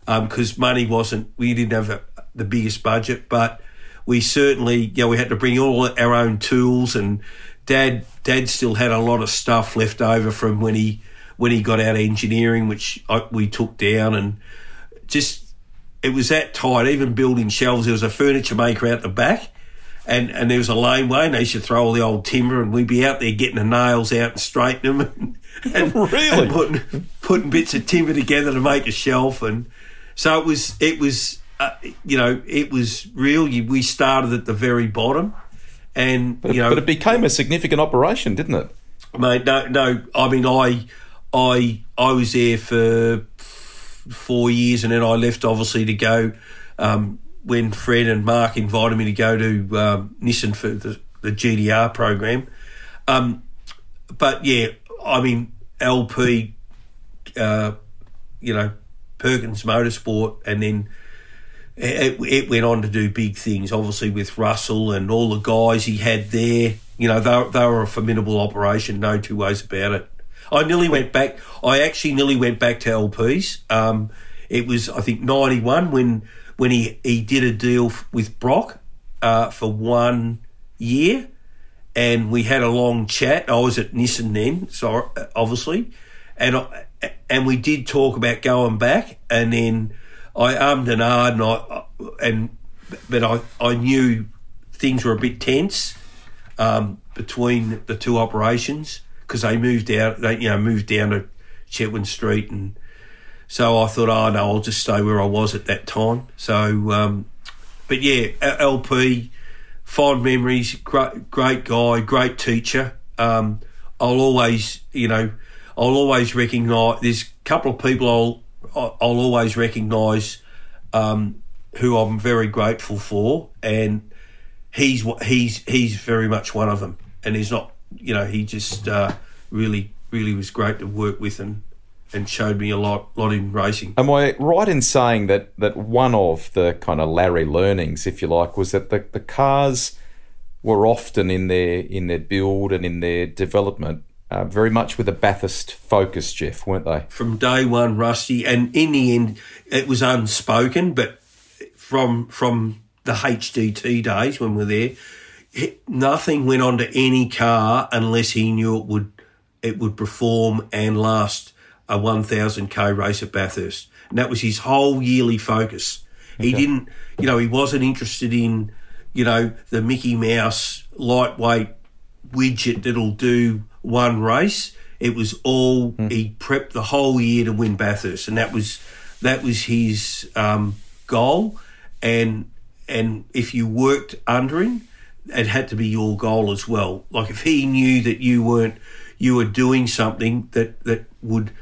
because um, money wasn't, we didn't have a, the biggest budget, but we certainly, you know, we had to bring all our own tools and dad, dad still had a lot of stuff left over from when he, when he got out of engineering, which I, we took down and just, it was that tight. Even building shelves, there was a furniture maker out the back and, and there was a laneway and they used to throw all the old timber and we'd be out there getting the nails out and straightening them and, [LAUGHS] and, really? and putting, putting bits of timber together to make a shelf. And so it was, it was, uh, you know, it was real. We started at the very bottom, and but, you know, but it became a significant operation, didn't it? Mate, no, no. I mean, I, I, I was there for four years, and then I left, obviously, to go um, when Fred and Mark invited me to go to um, Nissan for the, the GTR program. Um, but yeah, I mean, LP, uh, you know, Perkins Motorsport, and then it, it, went on to do big things, obviously with Russell and all the guys he had there. You know, they, they were a formidable operation, no two ways about it. I nearly went back. I actually nearly went back to LPs. Um, it was, I think, ninety one when when he, he did a deal with Brock uh, for one year, and we had a long chat. I was at Nissan then, so obviously, and and we did talk about going back, and then I ummed and ahed, and I and but I I knew things were a bit tense um, between the two operations because they moved out. They you know moved down to Chetwynd Street, and so I thought, oh no, I'll just stay where I was at that time. So, um, but yeah, LP, fond memories. Great, great guy, great teacher. Um, I'll always, you know, I'll always recognise. There's a couple of people I'll I'll always recognise um, who I'm very grateful for, and he's he's he's very much one of them. And he's not, you know, he just uh, really really was great to work with and and showed me a lot lot in racing. Am I right in saying that that one of the kind of Larry learnings, if you like, was that the, the cars were often in their in their build and in their development uh, very much with a Bathurst focus, Jeff, weren't they? From day one, Rusty, and in the end, it was unspoken. But from from the HDT days when we were there, it, nothing went onto any car unless he knew it would it would perform and last a 1000k race at Bathurst, and that was his whole yearly focus. Okay. He didn't, you know, he wasn't interested in, you know, the Mickey Mouse lightweight widget that'll do one race. It was all mm. he prepped the whole year to win Bathurst, and that was that was his um, goal. And and if you worked under him, it had to be your goal as well. Like if he knew that you weren't you were doing something that that would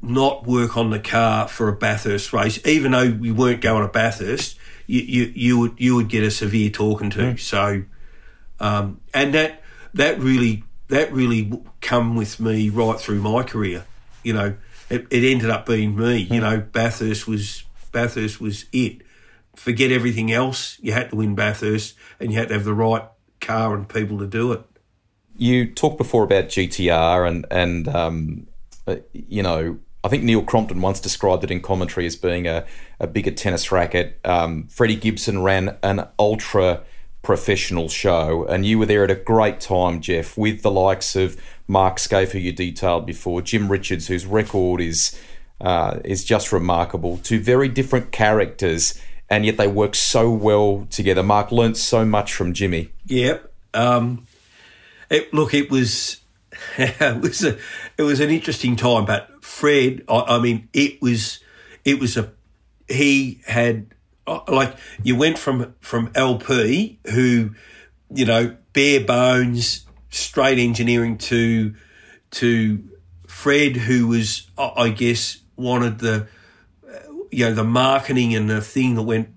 not work on the car for a Bathurst race, even though we weren't going to Bathurst, you you, you would you would get a severe talking to. Mm. So, um, and that that really that really come with me right through my career. You know, it, it ended up being me. You know, Bathurst was Bathurst was it. Forget everything else. You had to win Bathurst, and you had to have the right car and people to do it. You talked before about GTR, and and um, uh, you know, I think Neil Crompton once described it in commentary as being a, a bigger tennis racket. Um, Freddie Gibson ran an ultra professional show. And you were there at a great time, Jeff, with the likes of Mark Skaife, who you detailed before, Jim Richards, whose record is uh, is just remarkable. Two very different characters, and yet they work so well together. Mark learnt so much from Jimmy. Yep. Um, it, look, it was [LAUGHS] it was a it was an interesting time, but Fred, I, I mean, it was it was a he had like you went from from LP who you know bare bones straight engineering to to Fred who was I guess wanted the you know the marketing and the thing that went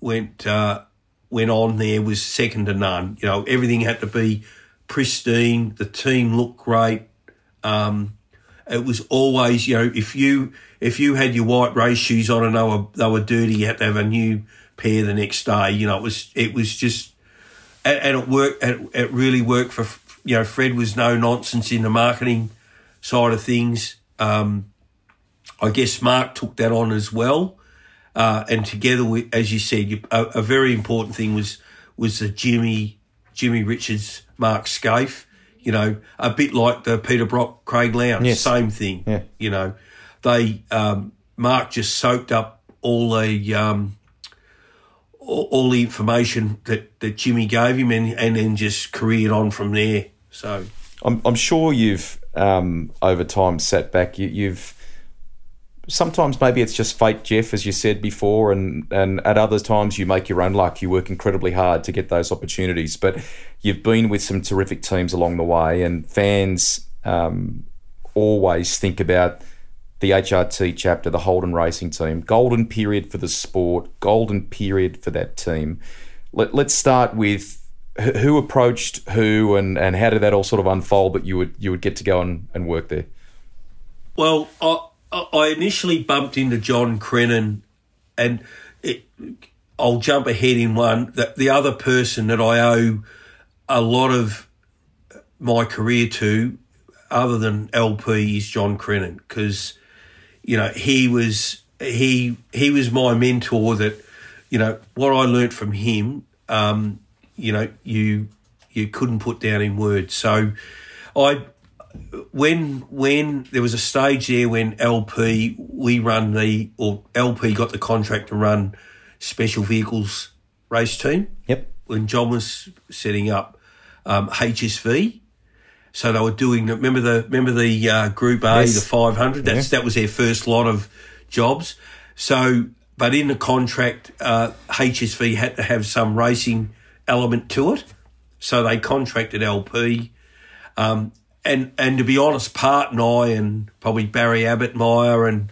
went uh, went on there was second to none. You know everything had to be pristine. The team looked great. Um, it was always you know if you if you had your white race shoes on and they were they were dirty, you had to have a new pair the next day. You know, it was it was just and, and it worked. It, it really worked for you know. Fred was no nonsense in the marketing side of things. Um, I guess Mark took that on as well, uh, and together, with, as you said, you, a, a, very important thing was was the Jimmy Jimmy Richards Mark Skaife. You know, a bit like the Peter Brock Craig Lowndes, Yes. same thing. Yeah. You know, they um, Mark just soaked up all the um, all, all the information that, that Jimmy gave him, and, and then just careered on from there. So I'm, I'm sure you've um, over time sat back. You, you've sometimes maybe it's just fate, Jeff, as you said before, and and at other times you make your own luck. You work incredibly hard to get those opportunities, but you've been with some terrific teams along the way, and fans um, always think about the HRT chapter, the Holden Racing team, golden period for the sport, golden period for that team. Let, let's start with who approached who and, and how did that all sort of unfold that you would you would get to go and, and work there? Well, I, I initially bumped into John Crennan, and it, I'll jump ahead in one. The, the other person that I owe a lot of my career to, other than LP, is John Crennan because you know he was he he was my mentor. That you know what I learnt from him. Um, you know you you couldn't put down in words. So I when when there was a stage there when LP we run the or LP got the contract to run special vehicles race team Yep. when John was setting up um, HSV. So they were doing. the- Remember the remember the uh, Group A, Yes. the five hundred. That's that was their first lot of jobs. So, but in the contract, uh, HSV had to have some racing element to it. So they contracted LP. Um, and and to be honest, Part and I and probably Barry Abbott Meyer and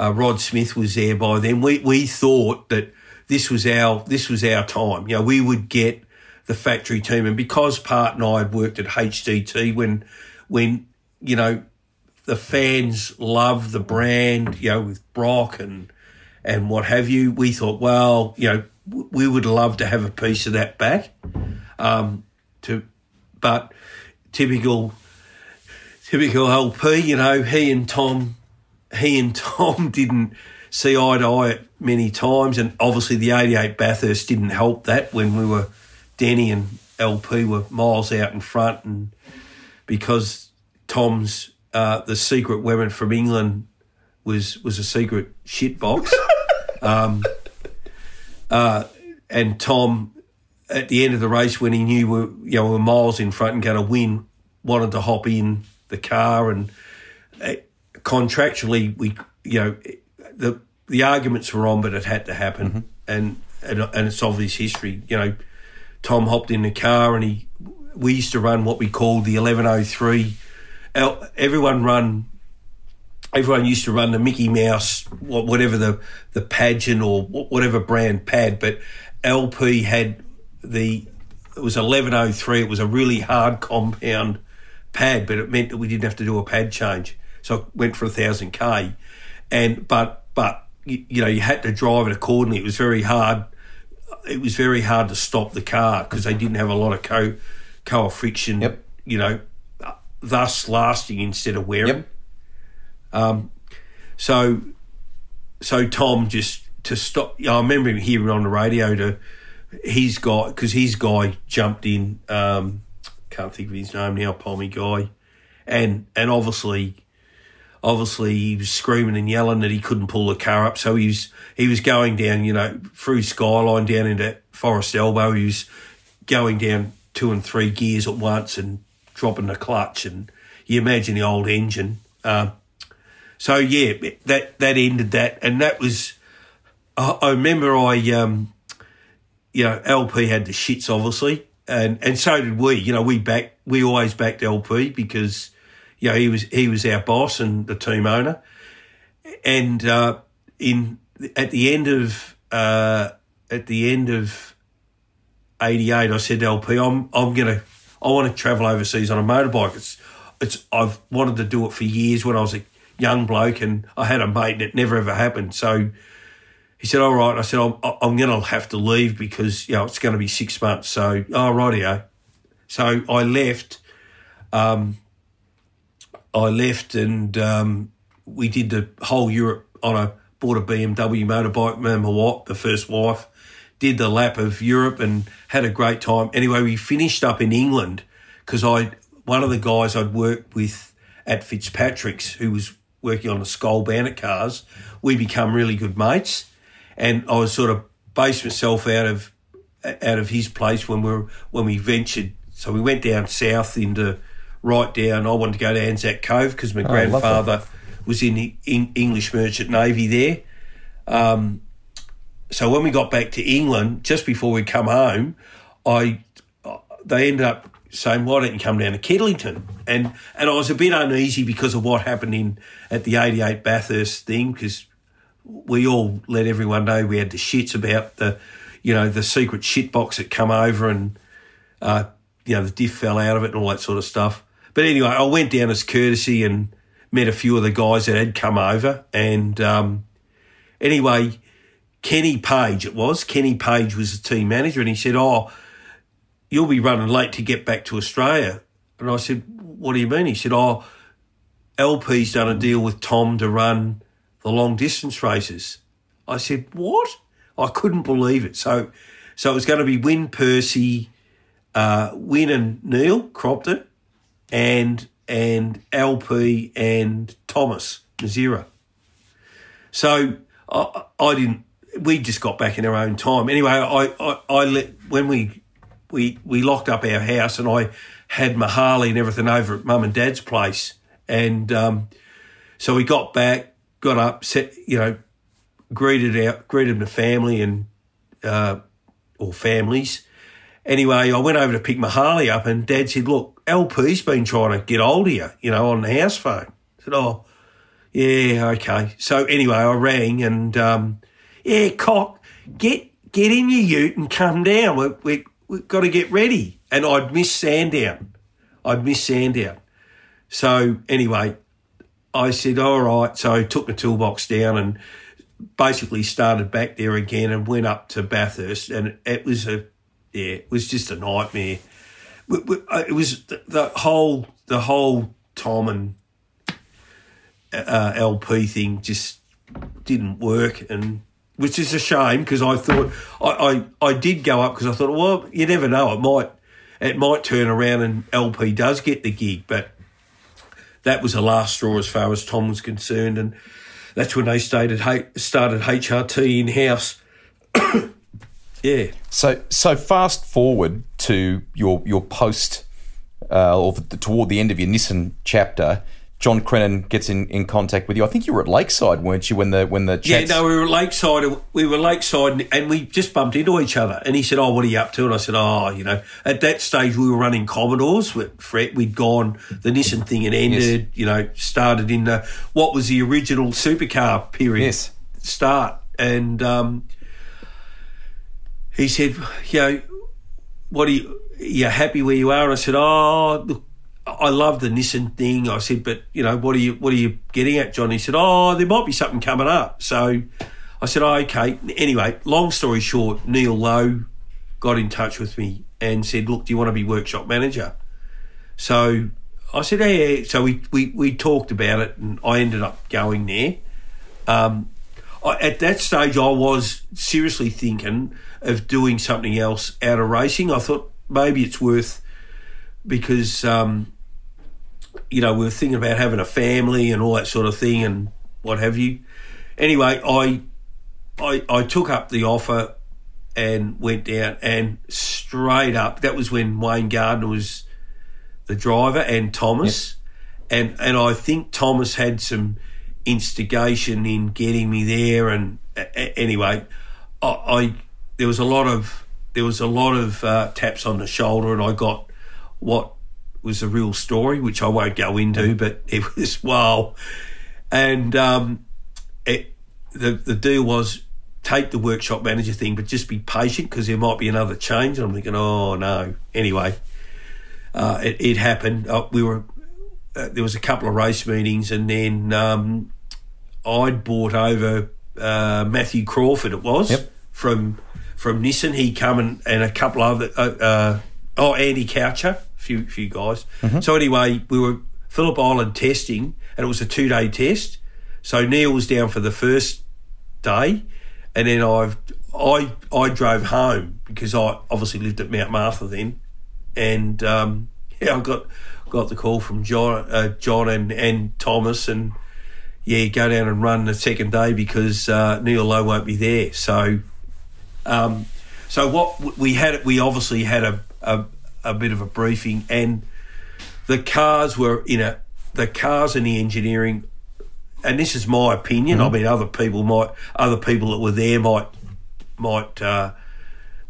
uh, Rod Smith was there by then. We we thought that this was our this was our time. You know, we would get the factory team, and because Part and I had worked at HDT when when you know the fans love the brand, you know, with Brock and and what have you, we thought, well, you know, we would love to have a piece of that back. Um, to, but typical typical LP, you know, he and Tom, he and [LAUGHS] Tom didn't see eye to eye many times, and obviously the '88 Bathurst didn't help that when we were Denny and LP were miles out in front, and because Tom's uh, the secret weapon from England was was a secret shit box, [LAUGHS] um, uh, and Tom at the end of the race when he knew we were, you know, we were miles in front and going to win, wanted to hop in the car and uh, contractually we, you know, the the arguments were on, but it had to happen, and, and and it's obvious history. You know, Tom hopped in the car and he, we used to run what we called the eleven oh three. Everyone run everyone used to run the Mickey Mouse, whatever the the Pagid or whatever brand pad, but LP had the it was eleven oh three. It was a really hard compound pad, but it meant that we didn't have to do a pad change, so it went for a thousand k. And but but you, you know you had to drive it accordingly. It was very hard. It was very hard to stop the car because they didn't have a lot of co co friction. Yep. You know, thus lasting instead of wearing. Yep. So, so Tom just to stop. I remember him hearing on the radio to his guy because his guy jumped in. Um, can't think of his name now, Pommy guy, and and obviously, obviously he was screaming and yelling that he couldn't pull the car up. So he was he was going down, you know, through Skyline down into Forest Elbow. He was going down two and three gears at once and dropping the clutch. And you imagine the old engine. Um, so yeah, that that ended that, and that was. I, I remember I, um, you know, LP had the shits obviously, and and so did we. You know, we back we always backed LP because, you know, he was he was our boss and the team owner, and uh, in at the end of uh, at the end of eighty eight, I said to LP, I'm I'm gonna I want to travel overseas on a motorbike. It's it's I've wanted to do it for years when I was a young bloke and I had a mate and it never ever happened. So he said, all right. I said, I'm, I'm to have to leave because, you know, it's going to be six months. So, oh, rightio. So I left. Um, I left and um, we did the whole Europe on a, bought a BMW motorbike, me and my wife, the first wife, did the lap of Europe and had a great time. Anyway, we finished up in England because I, one of the guys I'd worked with at Fitzpatrick's, who was working on the Skoal Bandit cars, we become really good mates and I was sort of based myself out of out of his place when we were, when we ventured. So we went down south into right down. I wanted to go to Anzac Cove because my Oh, grandfather was in the in English Merchant Navy there. Um, so when we got back to England, just before we come home, I they ended up saying, "Why don't you come down to Kidlington?" And and I was a bit uneasy because of what happened in at the '88 Bathurst thing because we all let everyone know we had the shits about the, you know, the secret shit box that come over and, uh, you know, the diff fell out of it and all that sort of stuff. But anyway, I went down as courtesy and met a few of the guys that had come over. And um, anyway, Kenny Page, it was Kenny Page was the team manager, and he said, "Oh, you'll be running late to get back to Australia." And I said, "What do you mean?" He said, "Oh, LP's done a deal with Tom to run." the long distance races. I said, "What?" I couldn't believe it. So, so it was going to be Win Percy, uh, Win and Neil Crompton, and and LP and Thomas Mezera. So I, I didn't. We just got back in our own time. Anyway, I, I, I let when we we we locked up our house and I had my Harley and everything over at mum and dad's place, and um, so we got back got up, set, you know, greeted out, greeted the family and uh, or families. Anyway, I went over to pick my Harley up, and Dad said, "Look, LP's been trying to get hold of you, you know, on the house phone." I said, "Oh, yeah, okay." So anyway, I rang and um, yeah, cock, get get in your ute and come down. We we we've got to get ready. And I'd miss Sandown. I'd miss Sandown. So anyway, I said, all right. So I took the toolbox down and basically started back there again and went up to Bathurst. And it was a, yeah, it was just a nightmare. It was the whole, the whole Tom and uh, LP thing just didn't work. And which is a shame because I thought I, I, I did go up because I thought, well, you never know. It might, it might turn around and LP does get the gig, but that was the last straw as far as Tom was concerned, and that's when they started started HRT in house. [COUGHS] yeah. So so fast forward to your your post uh, or the, toward the end of your Nissan chapter. John Crennan gets in, in contact with you. I think you were at Lakeside, weren't you? When the when the chats... yeah, no, we were at Lakeside. We were Lakeside, and we just bumped into each other. And he said, "Oh, what are you up to?" And I said, "Oh, you know." At that stage, we were running Commodores. With Fred, we'd gone the Nissan thing had ended. Yes. You know, started in the what was the original supercar period yes. start, and um, he said, "You know, what are you? Are you happy where you are?" And I said, "Oh, look." I love the Nissan thing. I said, but you know, what are you what are you getting at, John? He said, oh, there might be something coming up. So I said, oh, okay. Anyway, long story short, Neil Lowe got in touch with me and said, look, do you want to be workshop manager? So I said, yeah. yeah. So we, we we talked about it, and I ended up going there. Um, I, at that stage, I was seriously thinking of doing something else out of racing. I thought maybe it's worth because um, you know we were thinking about having a family and all that sort of thing and what have you. Anyway, I I, I took up the offer and went down and straight up. That was when Wayne Gardner was the driver and Thomas, yep. and and I think Thomas had some instigation in getting me there. And anyway, I, I there was a lot of there was a lot of uh, taps on the shoulder, and I got what was a real story, which I won't go into, but [LAUGHS] it was wow. And um, it, the the deal was take the workshop manager thing, but just be patient because there might be another change. And I'm thinking, oh no. Anyway, uh, it, it, happened. Uh, we were uh, there was a couple of race meetings, and then um, I'd bought over uh, Matthew Crawford. It was Yep. from from Nissan. He come and, and a couple other uh, uh, oh Andy Coucher, a few few guys. So anyway, we were Phillip Island testing, and it was a two day test. So Neil was down for the first day, and then I've I I drove home because I obviously lived at Mount Martha then, and um, [LAUGHS] yeah, I got got the call from John uh, John and and Thomas and yeah, go down and run the second day because uh, Neil Lowe won't be there. So, um, so what we had, we obviously had a, a a bit of a briefing, and the cars were in a the cars and the engineering, and this is my opinion. I mean, other people might, other people that were there might might uh,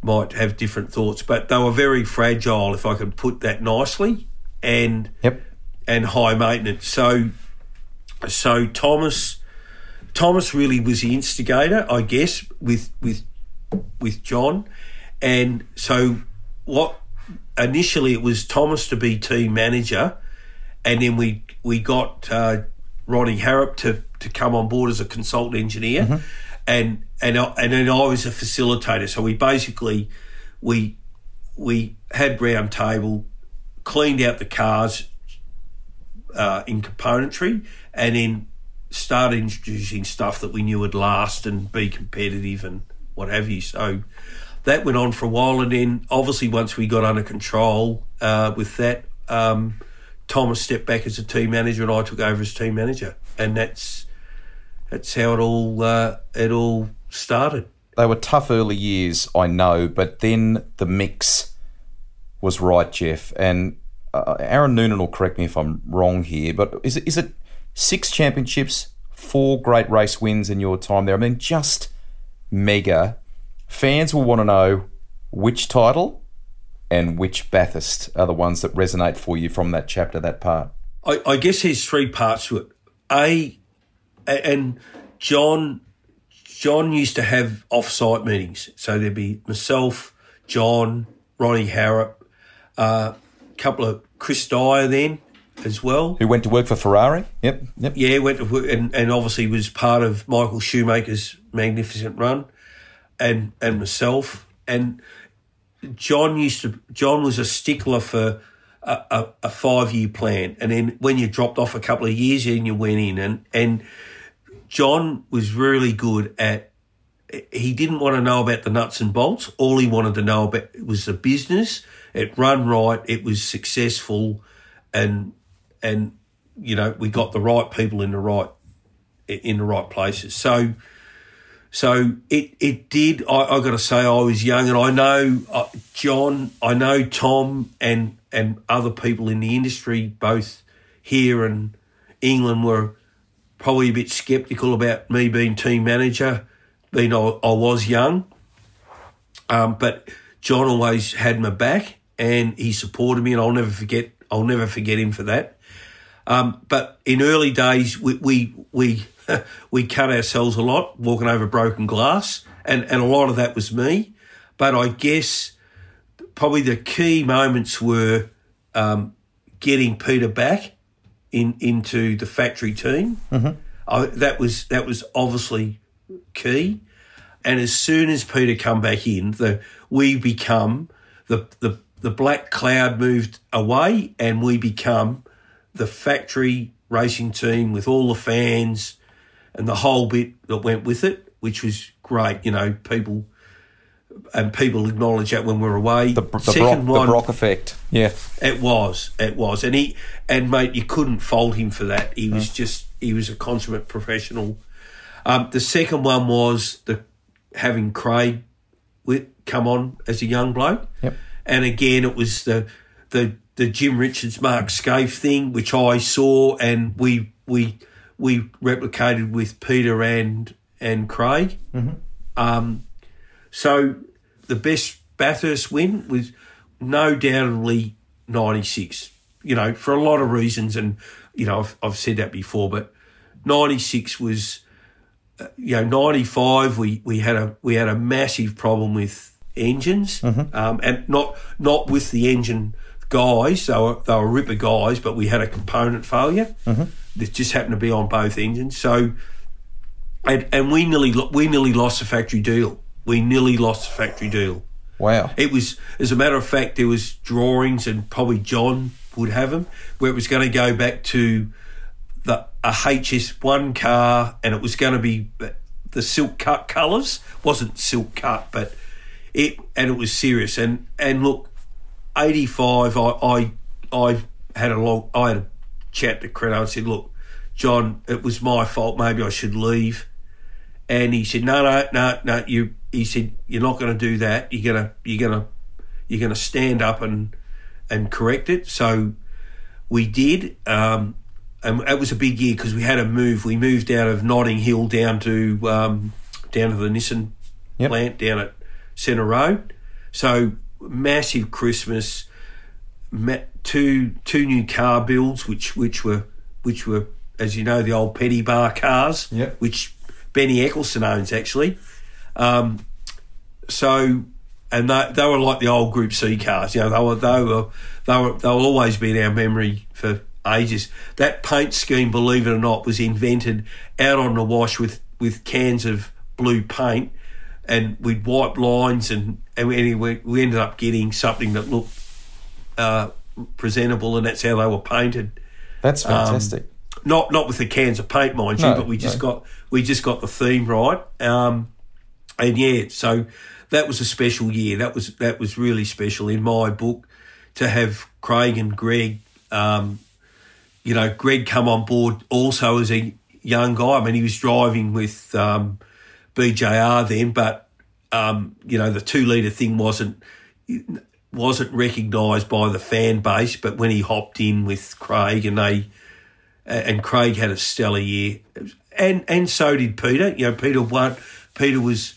might have different thoughts, but they were very fragile, if I could put that nicely, and Yep. and high maintenance. So, so Thomas, Thomas really was the instigator, I guess, with with with John, and so what? Initially, it was Thomas to be team manager, and then we we got uh, Ronnie Harrop to to come on board as a consultant engineer, and and I, and then I was a facilitator. So we basically we we had round table, cleaned out the cars uh, in componentry, and then started introducing stuff that we knew would last and be competitive and what have you. So that went on for a while, and then obviously once we got under control uh, with that, um, Thomas stepped back as a team manager, and I took over as team manager, and that's that's how it all uh, it all started. They were tough early years, I know, but then the mix was right, Jeff. And uh, Aaron Noonan will correct me if I'm wrong here, but is it, is it six championships, four great race wins in your time there? I mean, just mega. Fans will want to know which title and which Bathurst are the ones that resonate for you from that chapter, that part. I, I guess there's three parts to it. A, and John, John used to have off-site meetings, so there'd be myself, John, Ronnie Harrop, a couple of Chris Dyer then as well. Who went to work for Ferrari? Yep, yep. Yeah, went to work and, and obviously was part of Michael Schumacher's magnificent run, and and myself and John used to. John was a stickler for a, a, a five year plan, and then when you dropped off a couple of years, then you went in, and and John was really good at. He didn't want to know about the nuts and bolts. All he wanted to know about was the business. It run right. It was successful, and and you know we got the right people in the right in the right places. So so it it did. I, I got to say, I was young, and I know uh, John, I know Tom, and and other people in the industry, both here and England, were probably a bit sceptical about me being team manager, being I, I was young. Um, but John always had my back, and he supported me, and I'll never forget. I'll never forget him for that. Um, but in early days, we we we, [LAUGHS] we cut ourselves a lot, walking over broken glass, and and a lot of that was me. But I guess probably the key moments were um, getting Peter back in into the factory team. I, that was that was obviously key. And as soon as Peter come back in, the we become the the the black cloud moved away, and we become the factory racing team with all the fans and the whole bit that went with it, which was great. You know, people and people acknowledge that when we're away. The, the, Brock, the Brock effect. Yeah. It was, it was, and he and mate, you couldn't fault him for that. He was just, he was a consummate professional. Um, the second one was the having Craig with come on as a young bloke, Yep. and again it was the the the Jim Richards Mark Skaife thing, which I saw and we we we replicated with Peter and and Craig. Um, so the best Bathurst win was no doubtedly 96. You know, for a lot of reasons, and you know, I've, I've said that before, but 96 was, uh, you know, 95 we, we had a we had a massive problem with engines, um, and not not with the engine guys. They were they were ripper guys, but we had a component failure mm-hmm. that just happened to be on both engines. So and, and we nearly we nearly lost the factory deal. We nearly lost the factory deal. Wow. It was, as a matter of fact, there was drawings, and probably John would have them, where it was going to go back to the a HS1 car, and it was going to be uh, the silk cut colours. wasn't silk cut, but it and it was serious. And and look, eighty five. I I I had a long. I had a chat to Credo and said, look, John, it was my fault. Maybe I should leave. And he said, no, no, no, no. You. He said, you're not going to do that. You're gonna you're gonna you're gonna stand up and and correct it. So we did. Um, and it was a big year because we had a move. We moved out of Notting Hill down to um, down to the Nissan Yep. plant down at Centre Road. So massive Christmas. Two two new car builds, which which were which were as you know the old Petty Bar cars, Yep. which Benny Eccleston owns actually. Um, so and they, they were like the old Group C cars. You know, they were they were they were they will always be in our memory for ages. That paint scheme, believe it or not, was invented out on the wash with with cans of blue paint, and we'd wipe lines, and and we, we ended up getting something that looked uh, presentable, and that's how they were painted That's fantastic. not not with the cans of paint, mind you, No, but we just no. got we just got the theme right. Um, and yeah, so that was a special year. That was that was really special in my book to have Craig and Greg. Um, you know, Greg come on board also as a young guy. I mean, he was driving with um, BJR then, but um, you know, the two liter thing wasn't wasn't recognised by the fan base. But when he hopped in with Craig and they and Craig had a stellar year, and and so did Peter. You know, Peter won. Peter was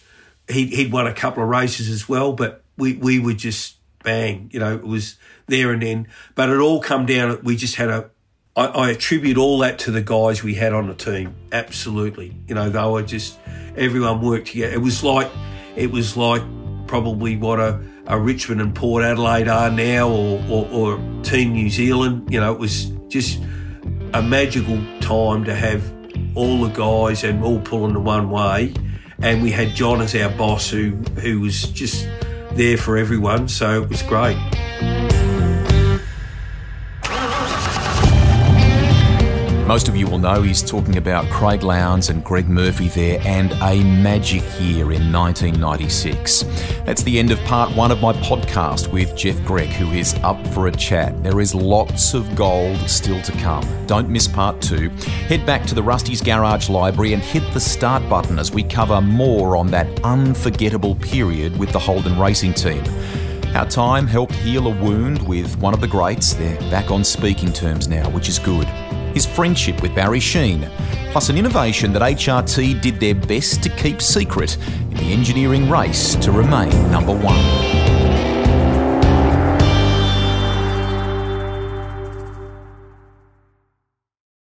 he he'd won a couple of races as well, but we we were just bang. You know, it was there and then. But it all come down. We just had a. I, I attribute all that to the guys we had on the team. Absolutely, you know, they were just everyone worked together. It was like it was like probably what a, a Richmond and Port Adelaide are now, or, or, or Team New Zealand. You know, it was just a magical time to have all the guys and all pulling the one way. And we had John as our boss, who who was just there for everyone. So it was great. Most of you will know he's talking about Craig Lowndes and Greg Murphy there and a magic year in 1996. That's the end of part one of my podcast with Jeff Grech, who is up for a chat. There is lots of gold still to come. Don't miss part two. Head back to the Rusty's Garage Library and hit the start button as we cover more on that unforgettable period with the Holden Racing Team. Our time helped heal a wound with one of the greats. They're back on speaking terms now, which is good. His friendship with Barry Sheene, plus an innovation that HRT did their best to keep secret in the engineering race to remain number one.